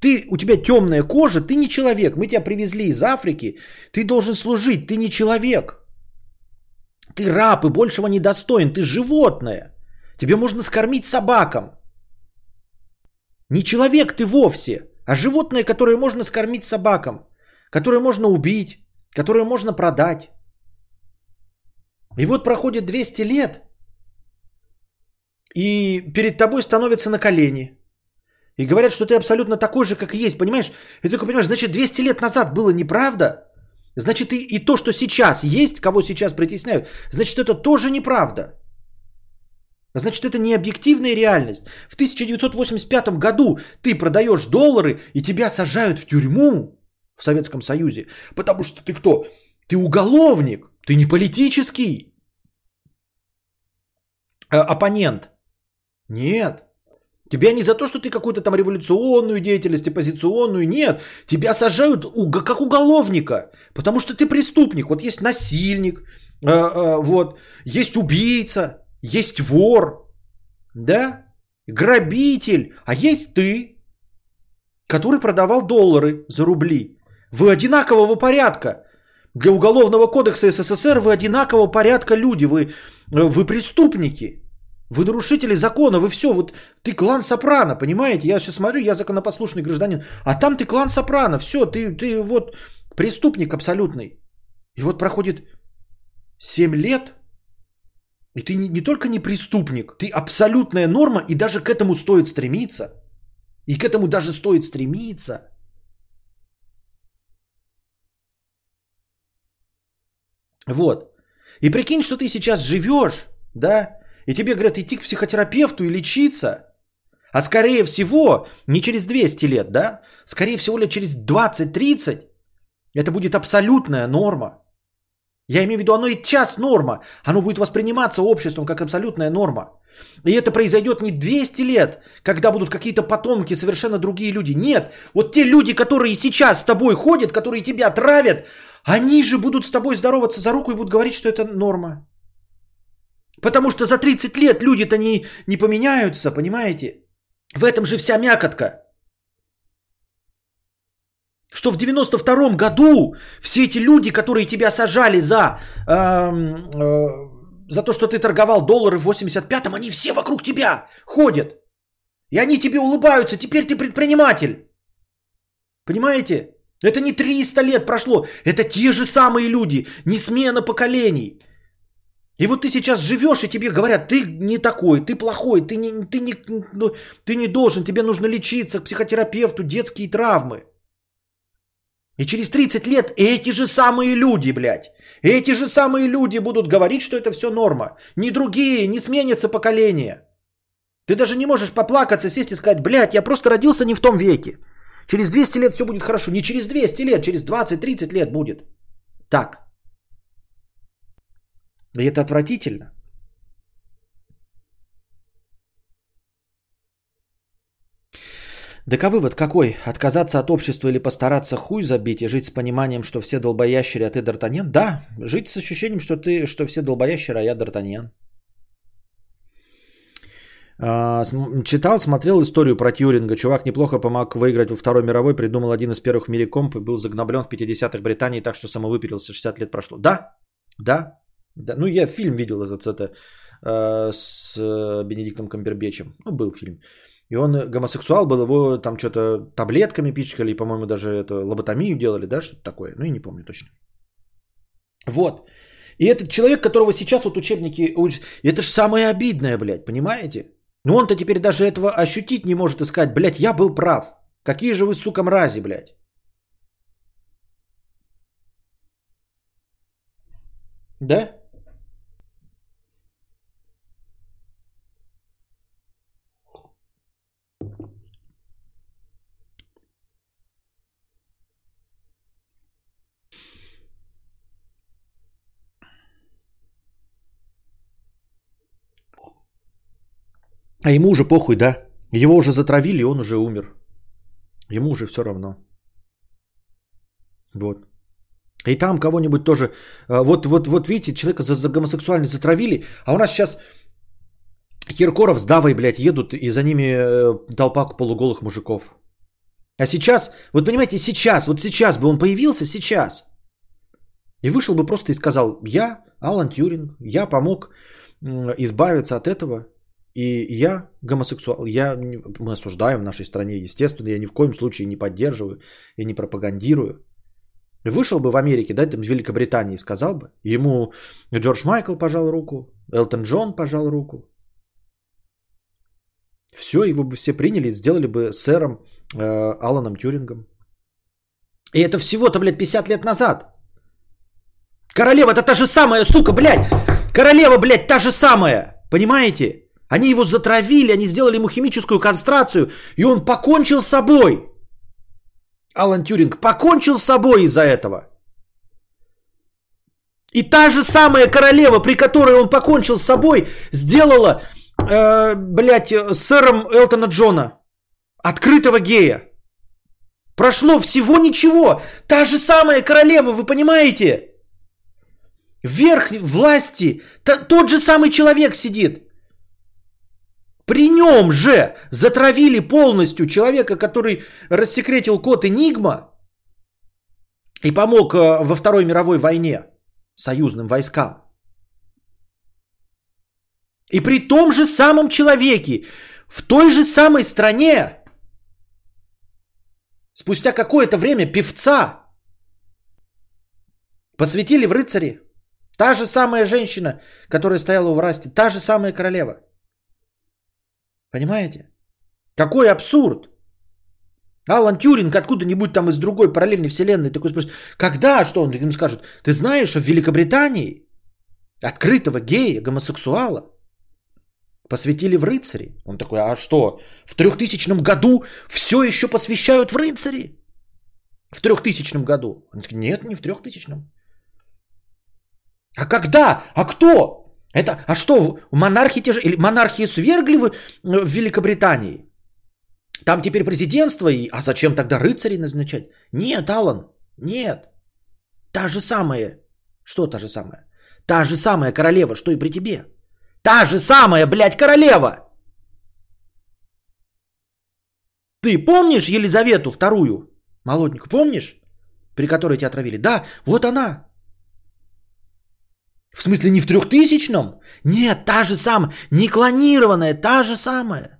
ты, у тебя темная кожа, ты не человек. Мы тебя привезли из Африки, ты должен служить, ты не человек. Ты раб и большего не достоин, ты животное. Тебе можно скормить собакам. Не человек ты вовсе, а животное, которое можно скормить собакам, которое можно убить, которое можно продать. И вот проходит 200 лет, и перед тобой становятся на колени – и говорят, что ты абсолютно такой же, как и есть, понимаешь? И ты такой понимаешь, значит, 200 лет назад было неправда? Значит, и, и то, что сейчас есть, кого сейчас притесняют, значит, это тоже неправда. Значит, это не объективная реальность. В 1985 году ты продаешь доллары, и тебя сажают в тюрьму в Советском Союзе. Потому что ты кто? Ты уголовник, ты не политический э, оппонент. Нет. Тебя не за то, что ты какую-то там революционную деятельность, оппозиционную, нет. Тебя сажают как уголовника, потому что ты преступник. Вот есть насильник, э, э, вот, есть убийца, есть вор, да, грабитель, а есть ты, который продавал доллары за рубли. Вы одинакового порядка. Для Уголовного кодекса СССР вы одинакового порядка люди, вы, э, вы преступники. Вы нарушители закона, вы все, вот ты клан Сопрано, понимаете? Я сейчас смотрю, я законопослушный гражданин, а там ты клан Сопрано, все, ты, ты вот преступник абсолютный. И вот проходит 7 лет, и ты не, не только не преступник, ты абсолютная норма, и даже к этому стоит стремиться. И к этому даже стоит стремиться. Вот. И прикинь, что ты сейчас живешь, да, и тебе говорят идти к психотерапевту и лечиться, а скорее всего, не через 200 лет, да, скорее всего лет через 20-30, это будет абсолютная норма. Я имею в виду, оно и час норма. Оно будет восприниматься обществом как абсолютная норма. И это произойдет не 200 лет, когда будут какие-то потомки, совершенно другие люди. Нет, вот те люди, которые сейчас с тобой ходят, которые тебя травят, они же будут с тобой здороваться за руку и будут говорить, что это норма. Потому что за 30 лет люди-то не, не поменяются, понимаете? В этом же вся мякотка. Что в 92 году все эти люди, которые тебя сажали за, э, э, за то, что ты торговал доллары в 85-м, они все вокруг тебя ходят. И они тебе улыбаются, теперь ты предприниматель. Понимаете? Это не 300 лет прошло, это те же самые люди, не смена поколений. И вот ты сейчас живешь, и тебе говорят, ты не такой, ты плохой, ты не, ты не, ну, ты не должен, тебе нужно лечиться к психотерапевту, детские травмы. И через 30 лет эти же самые люди, блядь, эти же самые люди будут говорить, что это все норма. Не другие, не сменится поколение. Ты даже не можешь поплакаться, сесть и сказать, блядь, я просто родился не в том веке. Через 200 лет все будет хорошо. Не через 200 лет, через 20-30 лет будет. Так. И это отвратительно. Так а вывод какой? Отказаться от общества или постараться хуй забить и жить с пониманием, что все долбоящеры, а ты Д'Артаньян? Да, жить с ощущением, что ты, что все долбоящеры, а я Д'Артаньян. А, читал, смотрел историю про Тьюринга. Чувак неплохо помог выиграть во Второй мировой, придумал один из первых в мире комп и был загноблен в 50-х Британии, так что самовыпилился, 60 лет прошло. Да, да, да. Ну, я фильм видел из это э, с Бенедиктом Камбербечем. Ну, был фильм. И он гомосексуал был, его там что-то таблетками пичкали, по-моему, даже это лоботомию делали, да, что-то такое. Ну, и не помню точно. Вот. И этот человек, которого сейчас вот учебники это же самое обидное, блядь, понимаете? Ну он-то теперь даже этого ощутить не может и сказать, блядь, я был прав. Какие же вы, сука, мрази, блядь. Да? А ему уже похуй, да? Его уже затравили, он уже умер. Ему уже все равно. Вот. И там кого-нибудь тоже... А, вот, вот, вот видите, человека за, за гомосексуальность затравили, а у нас сейчас Киркоров с Давой, блядь, едут, и за ними э, толпа полуголых мужиков. А сейчас, вот понимаете, сейчас, вот сейчас бы он появился, сейчас. И вышел бы просто и сказал, я, Алан Тьюринг, я помог избавиться от этого. И я гомосексуал, я, мы осуждаем в нашей стране, естественно, я ни в коем случае не поддерживаю и не пропагандирую. Вышел бы в Америке, да, там в Великобритании сказал бы, ему Джордж Майкл пожал руку, Элтон Джон пожал руку. Все, его бы все приняли и сделали бы сэром э, Аланом Тюрингом. И это всего-то, блядь, 50 лет назад. Королева, это та же самая, сука, блядь. Королева, блядь, та же самая. Понимаете? Они его затравили, они сделали ему химическую кастрацию, и он покончил с собой. Алан Тюринг покончил с собой из-за этого. И та же самая королева, при которой он покончил с собой, сделала, э, блядь, сэром Элтона Джона, открытого гея. Прошло всего ничего. Та же самая королева, вы понимаете? Верх власти, тот же самый человек сидит. При нем же затравили полностью человека, который рассекретил код Энигма и помог э, во Второй мировой войне союзным войскам. И при том же самом человеке, в той же самой стране, спустя какое-то время певца посвятили в рыцари. Та же самая женщина, которая стояла у власти, та же самая королева. Понимаете? Какой абсурд! Алан Тюринг откуда-нибудь там из другой параллельной вселенной такой спросит, когда, что он им скажет, ты знаешь, что в Великобритании открытого гея, гомосексуала посвятили в рыцари? Он такой, а что, в трехтысячном году все еще посвящают в рыцари? В трехтысячном году? Он такой, нет, не в трехтысячном. А когда? А кто? Это, а что, монархи те же, или монархии свергли в, в Великобритании? Там теперь президентство, и, а зачем тогда рыцарей назначать? Нет, Алан, нет. Та же самая, что та же самая? Та же самая королева, что и при тебе. Та же самая, блядь, королева. Ты помнишь Елизавету вторую? Молоденькую, помнишь? При которой тебя отравили. Да, вот она. В смысле не в трехтысячном? Нет, та же самая. Не клонированная, та же самая.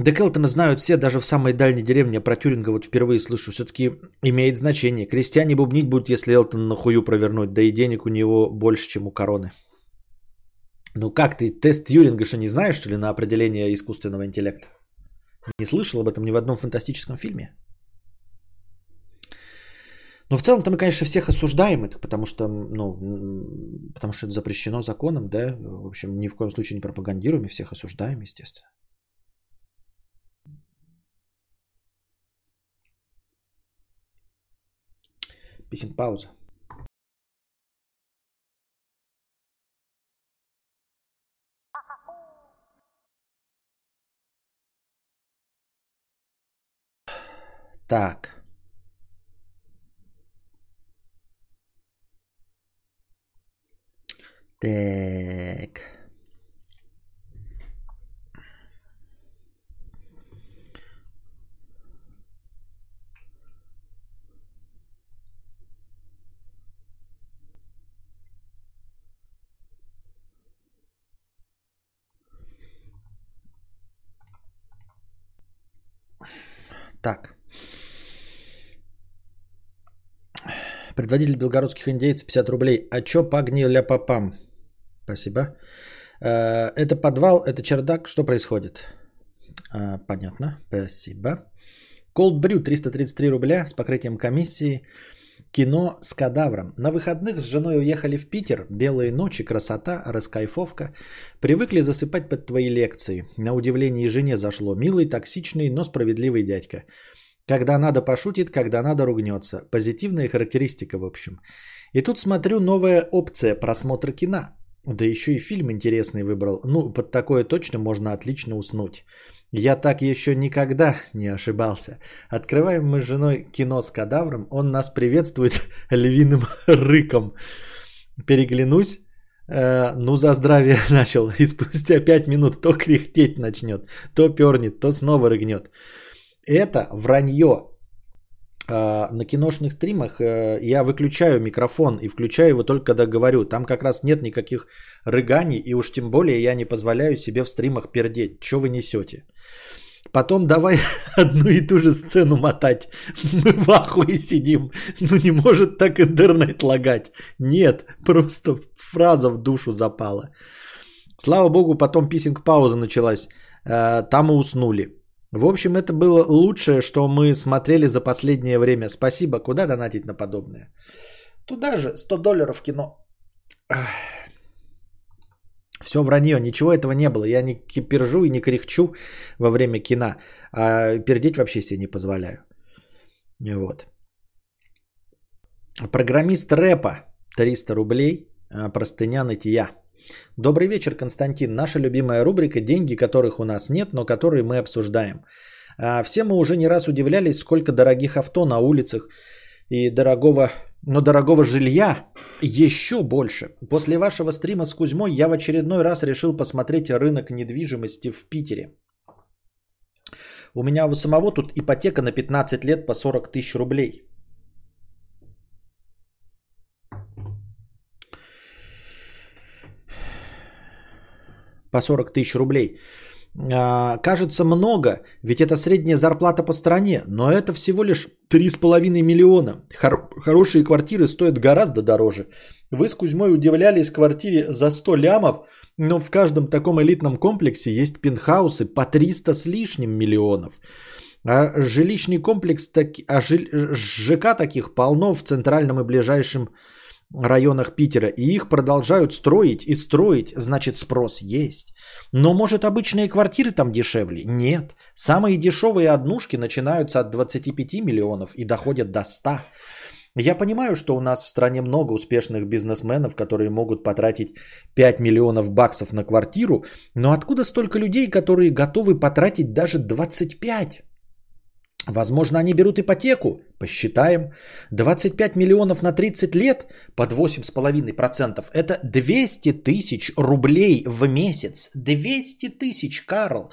Декелтона знают все, даже в самой дальней деревне. Про Тюринга вот впервые слышу. Все-таки имеет значение. Крестьяне бубнить будут, если Элтон на хую провернуть. Да и денег у него больше, чем у короны. Ну как ты тест Тьюринга что не знаешь, что ли, на определение искусственного интеллекта? Не слышал об этом ни в одном фантастическом фильме? Но в целом-то мы, конечно, всех осуждаем это, потому что, ну, потому что это запрещено законом, да. В общем, ни в коем случае не пропагандируем и всех осуждаем, естественно. Писем пауза. Так. Так. Так. Предводитель белгородских индейцев 50 рублей. А чё пагни ля папам? Спасибо. Э, это подвал, это чердак. Что происходит? А, понятно. Спасибо. Cold Brew 333 рубля с покрытием комиссии. Кино с кадавром. На выходных с женой уехали в Питер. Белые ночи, красота, раскайфовка. Привыкли засыпать под твои лекции. На удивление жене зашло. Милый, токсичный, но справедливый дядька. Когда надо пошутит, когда надо ругнется. Позитивная характеристика, в общем. И тут смотрю новая опция просмотра кино. Да еще и фильм интересный выбрал. Ну, под такое точно можно отлично уснуть. Я так еще никогда не ошибался. Открываем мы с женой кино с кадавром. Он нас приветствует львиным рыком. Переглянусь. Э, ну, за здравие начал. И спустя пять минут то кряхтеть начнет, то пернет, то снова рыгнет. Это вранье. Э, на киношных стримах э, я выключаю микрофон и включаю его только когда говорю. Там как раз нет никаких рыганий, и уж тем более я не позволяю себе в стримах пердеть. Что вы несете? Потом давай одну и ту же сцену мотать. Мы в ахуе сидим. Ну не может так интернет лагать. Нет, просто фраза в душу запала. Слава богу, потом писинг-пауза началась. Э, там мы уснули. В общем, это было лучшее, что мы смотрели за последнее время. Спасибо. Куда донатить на подобное? Туда же 100 долларов кино. Все вранье, ничего этого не было. Я не пержу и не кряхчу во время кино. А пердеть вообще себе не позволяю. Вот. Программист рэпа 300 рублей. А, простыня нытья. Добрый вечер, Константин. Наша любимая рубрика «Деньги, которых у нас нет, но которые мы обсуждаем». А, все мы уже не раз удивлялись, сколько дорогих авто на улицах и дорогого, но дорогого жилья еще больше. После вашего стрима с Кузьмой я в очередной раз решил посмотреть рынок недвижимости в Питере. У меня у самого тут ипотека на 15 лет по 40 тысяч рублей. По 40 тысяч рублей. А, кажется много, ведь это средняя зарплата по стране, но это всего лишь 3,5 миллиона. Хор- хорошие квартиры стоят гораздо дороже. Вы с Кузьмой удивлялись квартире за 100 лямов, но в каждом таком элитном комплексе есть пентхаусы по 300 с лишним миллионов. А жилищный комплекс, так, а жил, ЖК таких полно в центральном и ближайшем районах Питера, и их продолжают строить и строить, значит спрос есть. Но может обычные квартиры там дешевле? Нет. Самые дешевые однушки начинаются от 25 миллионов и доходят до 100. Я понимаю, что у нас в стране много успешных бизнесменов, которые могут потратить 5 миллионов баксов на квартиру, но откуда столько людей, которые готовы потратить даже 25? Возможно, они берут ипотеку. Посчитаем. 25 миллионов на 30 лет под 8,5%. Это 200 тысяч рублей в месяц. 200 тысяч, Карл.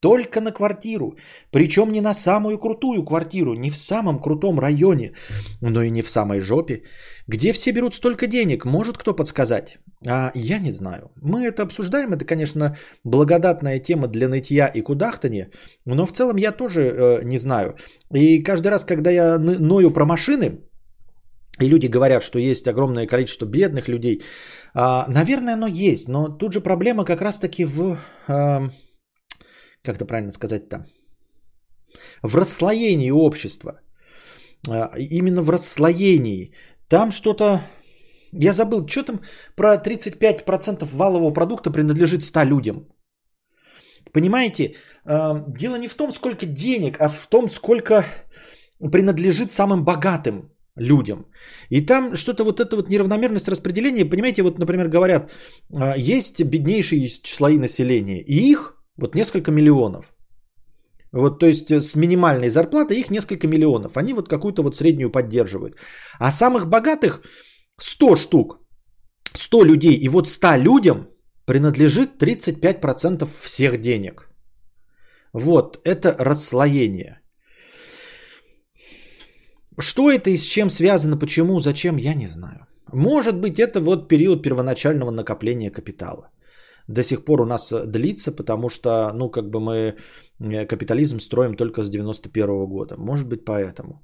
Только на квартиру. Причем не на самую крутую квартиру, не в самом крутом районе, но и не в самой жопе. Где все берут столько денег, может кто подсказать? А я не знаю. Мы это обсуждаем, это, конечно, благодатная тема для нытья и кудахтания, но в целом я тоже э, не знаю. И каждый раз, когда я ною про машины, и люди говорят, что есть огромное количество бедных людей, а, наверное, оно есть, но тут же проблема как раз-таки в... А, как это правильно сказать-то, в расслоении общества. А, именно в расслоении. Там что-то, я забыл, что там про 35% валового продукта принадлежит 100 людям. Понимаете, а, дело не в том, сколько денег, а в том, сколько принадлежит самым богатым людям. И там что-то вот это вот неравномерность распределения, понимаете, вот, например, говорят, а, есть беднейшие слои населения, и их вот несколько миллионов. Вот, то есть э, с минимальной зарплатой их несколько миллионов. Они вот какую-то вот среднюю поддерживают. А самых богатых 100 штук. 100 людей. И вот 100 людям принадлежит 35% всех денег. Вот, это расслоение. Что это и с чем связано, почему, зачем, я не знаю. Может быть, это вот период первоначального накопления капитала до сих пор у нас э, длится, потому что, ну, как бы мы э, капитализм строим только с 91 года. Может быть, поэтому.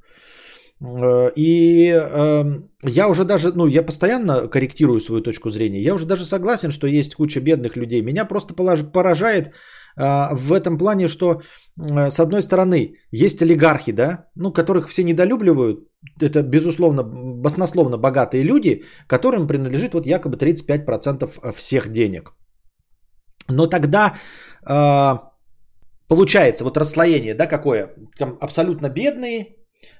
Э, и э, я уже даже, ну, я постоянно корректирую свою точку зрения. Я уже даже согласен, что есть куча бедных людей. Меня просто поражает в этом плане, что с одной стороны есть олигархи, да, ну, которых все недолюбливают. Это, безусловно, баснословно богатые люди, которым принадлежит вот якобы 35% всех денег. Но тогда э, получается вот расслоение, да, какое? Там абсолютно бедные,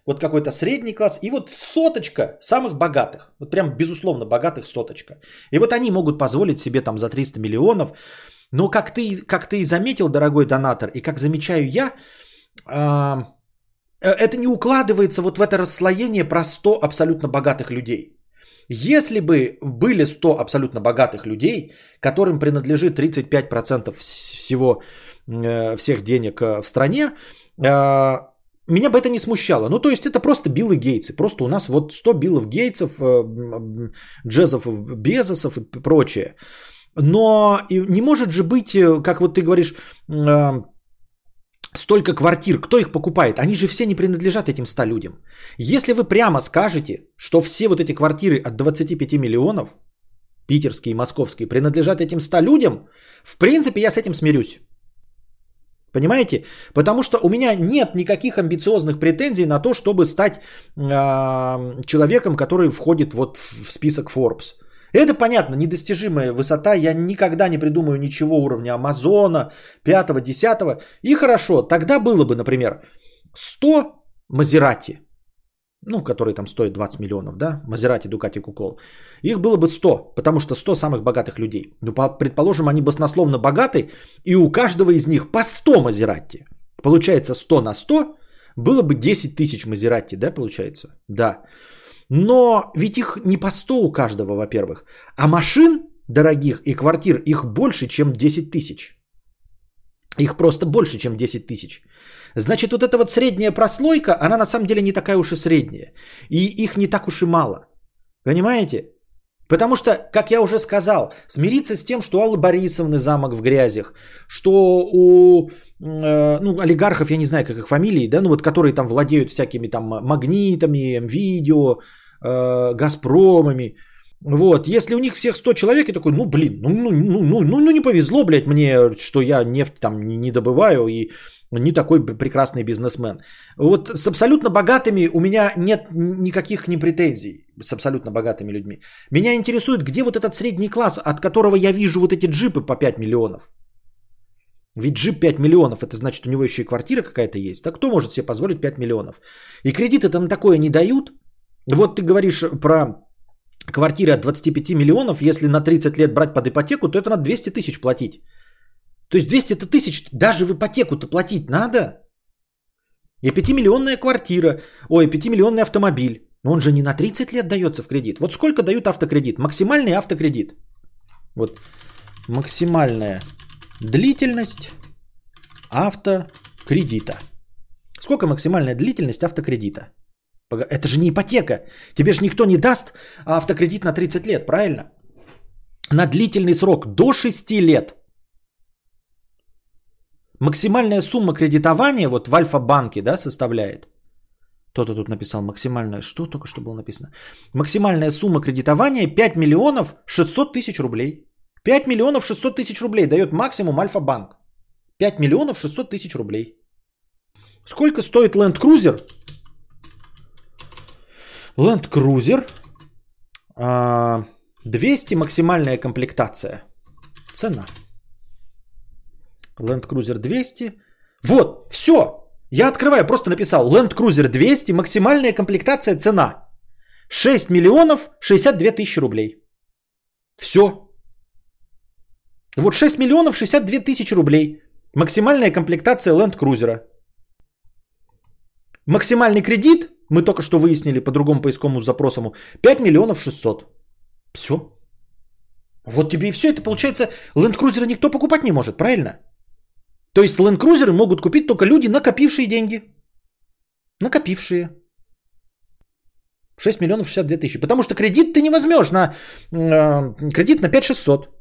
вот какой-то средний класс, и вот соточка самых богатых, вот прям безусловно богатых соточка. И вот они могут позволить себе там за 300 миллионов, но как ты, как ты и заметил, дорогой донатор, и как замечаю я, э, это не укладывается вот в это расслоение про 100 абсолютно богатых людей. Если бы были 100 абсолютно богатых людей, которым принадлежит 35% всего, э, всех денег э, в стране, э, меня бы это не смущало. Ну, то есть это просто Биллы Гейтсы. Просто у нас вот 100 Биллов Гейтсов, Джезов, Безосов и прочее. Но не может же быть, как вот ты говоришь, столько квартир, кто их покупает? Они же все не принадлежат этим 100 людям. Если вы прямо скажете, что все вот эти квартиры от 25 миллионов, питерские и московские, принадлежат этим 100 людям, в принципе, я с этим смирюсь. Понимаете? Потому что у меня нет никаких амбициозных претензий на то, чтобы стать э, человеком, который входит вот в список Forbes. Это понятно, недостижимая высота. Я никогда не придумаю ничего уровня Амазона, 5 10 И хорошо, тогда было бы, например, 100 Мазерати, ну, которые там стоят 20 миллионов, да, Мазерати, Дукати, Кукол. Их было бы 100, потому что 100 самых богатых людей. Ну, предположим, они баснословно богаты, и у каждого из них по 100 Мазерати. Получается 100 на 100, было бы 10 тысяч Мазерати, да, получается? Да. Но ведь их не по 100 у каждого, во-первых. А машин дорогих и квартир их больше, чем 10 тысяч. Их просто больше, чем 10 тысяч. Значит, вот эта вот средняя прослойка, она на самом деле не такая уж и средняя. И их не так уж и мало. Понимаете? Потому что, как я уже сказал, смириться с тем, что Аллы Борисовны замок в грязях, что у ну, олигархов, я не знаю, как их фамилии, да, ну вот которые там владеют всякими там магнитами, видео, э, газпромами, вот, если у них всех 100 человек, и такой, ну, блин, ну, ну, ну, ну, ну, ну, не повезло, блядь, мне, что я нефть там не, добываю, и не такой прекрасный бизнесмен. Вот с абсолютно богатыми у меня нет никаких не претензий с абсолютно богатыми людьми. Меня интересует, где вот этот средний класс, от которого я вижу вот эти джипы по 5 миллионов. Ведь джип 5 миллионов, это значит, у него еще и квартира какая-то есть. Так кто может себе позволить 5 миллионов? И кредиты-то на такое не дают. Вот ты говоришь про квартиры от 25 миллионов, если на 30 лет брать под ипотеку, то это надо 200 тысяч платить. То есть 200 тысяч даже в ипотеку-то платить надо. И 5-миллионная квартира, ой, 5-миллионный автомобиль. Но он же не на 30 лет дается в кредит. Вот сколько дают автокредит? Максимальный автокредит. Вот максимальная длительность автокредита. Сколько максимальная длительность автокредита? Это же не ипотека. Тебе же никто не даст автокредит на 30 лет, правильно? На длительный срок до 6 лет. Максимальная сумма кредитования вот в Альфа-банке да, составляет. Кто-то тут написал максимальная. Что только что было написано? Максимальная сумма кредитования 5 миллионов 600 тысяч рублей. 5 миллионов 600 тысяч рублей дает максимум Альфа-банк. 5 миллионов 600 тысяч рублей. Сколько стоит Land Cruiser? Land Cruiser 200 максимальная комплектация. Цена. Land Cruiser 200. Вот, все. Я открываю, просто написал Land Cruiser 200, максимальная комплектация, цена. 6 миллионов 62 тысячи рублей. Все. Вот 6 миллионов 62 тысячи рублей. Максимальная комплектация Land Cruiser. Максимальный кредит, мы только что выяснили по другому поисковому запросу, 5 миллионов 600. Все. Вот тебе и все. Это получается, Land Cruiser никто покупать не может, правильно? То есть Land Cruiser могут купить только люди, накопившие деньги. Накопившие. 6 миллионов 62 тысячи. Потому что кредит ты не возьмешь на э, кредит на 5600.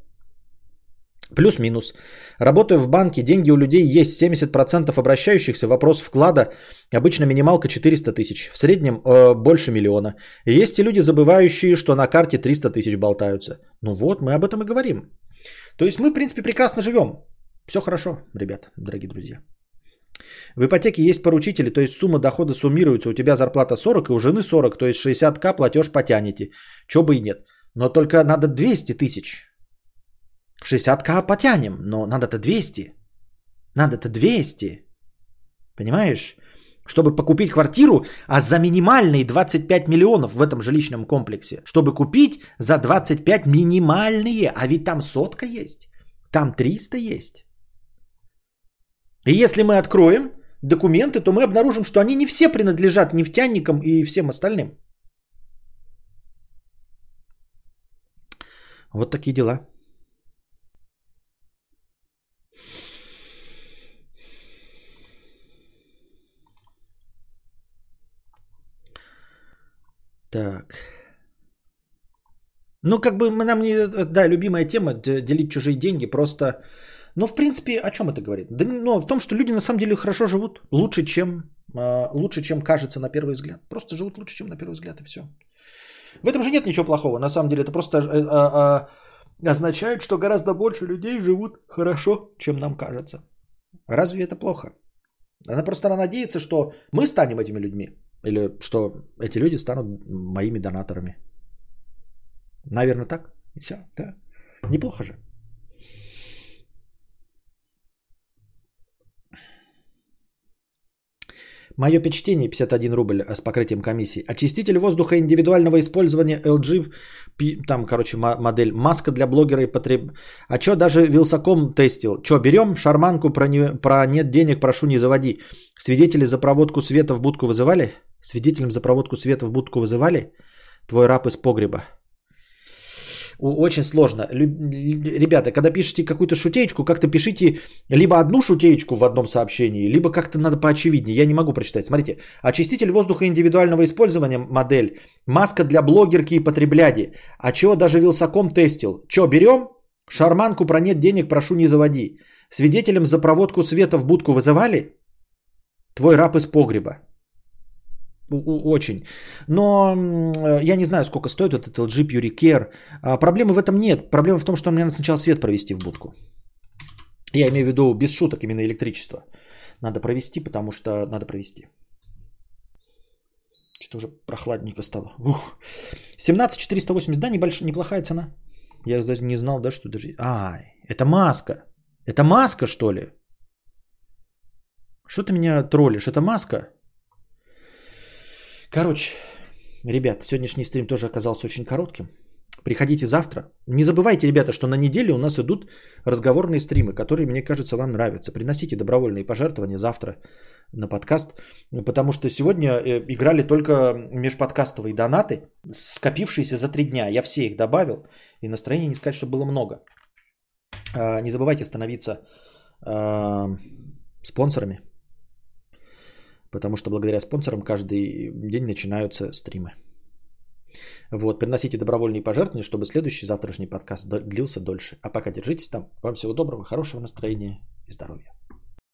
Плюс-минус. Работаю в банке, деньги у людей есть 70% обращающихся. Вопрос вклада. Обычно минималка 400 тысяч. В среднем э, больше миллиона. И есть и люди, забывающие, что на карте 300 тысяч болтаются. Ну вот, мы об этом и говорим. То есть мы, в принципе, прекрасно живем. Все хорошо, ребят, дорогие друзья. В ипотеке есть поручители, то есть сумма дохода суммируется. У тебя зарплата 40 и у жены 40, то есть 60к платеж потянете. Чего бы и нет. Но только надо 200 тысяч. 60к потянем, но надо-то 200. Надо-то 200. Понимаешь? Чтобы покупить квартиру, а за минимальные 25 миллионов в этом жилищном комплексе. Чтобы купить за 25 минимальные, а ведь там сотка есть. Там 300 есть. И если мы откроем документы, то мы обнаружим, что они не все принадлежат нефтяникам и всем остальным. Вот такие дела. Так. Ну, как бы нам не... Да, любимая тема делить чужие деньги. Просто но в принципе о чем это говорит? Да, ну, в том, что люди на самом деле хорошо живут, лучше, чем, э, лучше, чем кажется на первый взгляд. Просто живут лучше, чем на первый взгляд, и все. В этом же нет ничего плохого. На самом деле это просто э, э, означает, что гораздо больше людей живут хорошо, чем нам кажется. Разве это плохо? Она просто надеется, что мы станем этими людьми. Или что эти люди станут моими донаторами. Наверное, так. И все. Да. Неплохо же. Мое почтение 51 рубль с покрытием комиссии. Очиститель воздуха индивидуального использования LG, там, короче, модель, маска для блогера и потреб... А что даже Вилсаком тестил? Что, берем шарманку про, не... про нет денег, прошу не заводи. Свидетели за проводку света в будку вызывали? Свидетелем за проводку света в будку вызывали? Твой раб из погреба. Очень сложно. Ребята, когда пишете какую-то шутеечку, как-то пишите либо одну шутеечку в одном сообщении, либо как-то надо поочевиднее. Я не могу прочитать. Смотрите. Очиститель воздуха индивидуального использования модель. Маска для блогерки и потребляди. А чего даже Вилсаком тестил? Че, берем? Шарманку про нет денег прошу не заводи. Свидетелем за проводку света в будку вызывали? Твой раб из погреба. Очень. Но я не знаю, сколько стоит этот LG Pure Care. А, проблемы в этом нет. Проблема в том, что мне надо сначала свет провести в будку. Я имею в виду без шуток именно электричество. Надо провести, потому что надо провести. Что-то уже прохладненько стало. Ух. 17 480, да, небольш... неплохая цена. Я даже не знал, да, что даже... А, это маска. Это маска, что ли? Что ты меня троллишь? Это маска? Короче, ребят, сегодняшний стрим тоже оказался очень коротким. Приходите завтра. Не забывайте, ребята, что на неделе у нас идут разговорные стримы, которые, мне кажется, вам нравятся. Приносите добровольные пожертвования завтра на подкаст, потому что сегодня э, играли только межподкастовые донаты, скопившиеся за три дня. Я все их добавил, и настроение не сказать, что было много. А, не забывайте становиться а, спонсорами, потому что благодаря спонсорам каждый день начинаются стримы. Вот, приносите добровольные пожертвования, чтобы следующий завтрашний подкаст длился дольше. А пока держитесь там. Вам всего доброго, хорошего настроения и здоровья.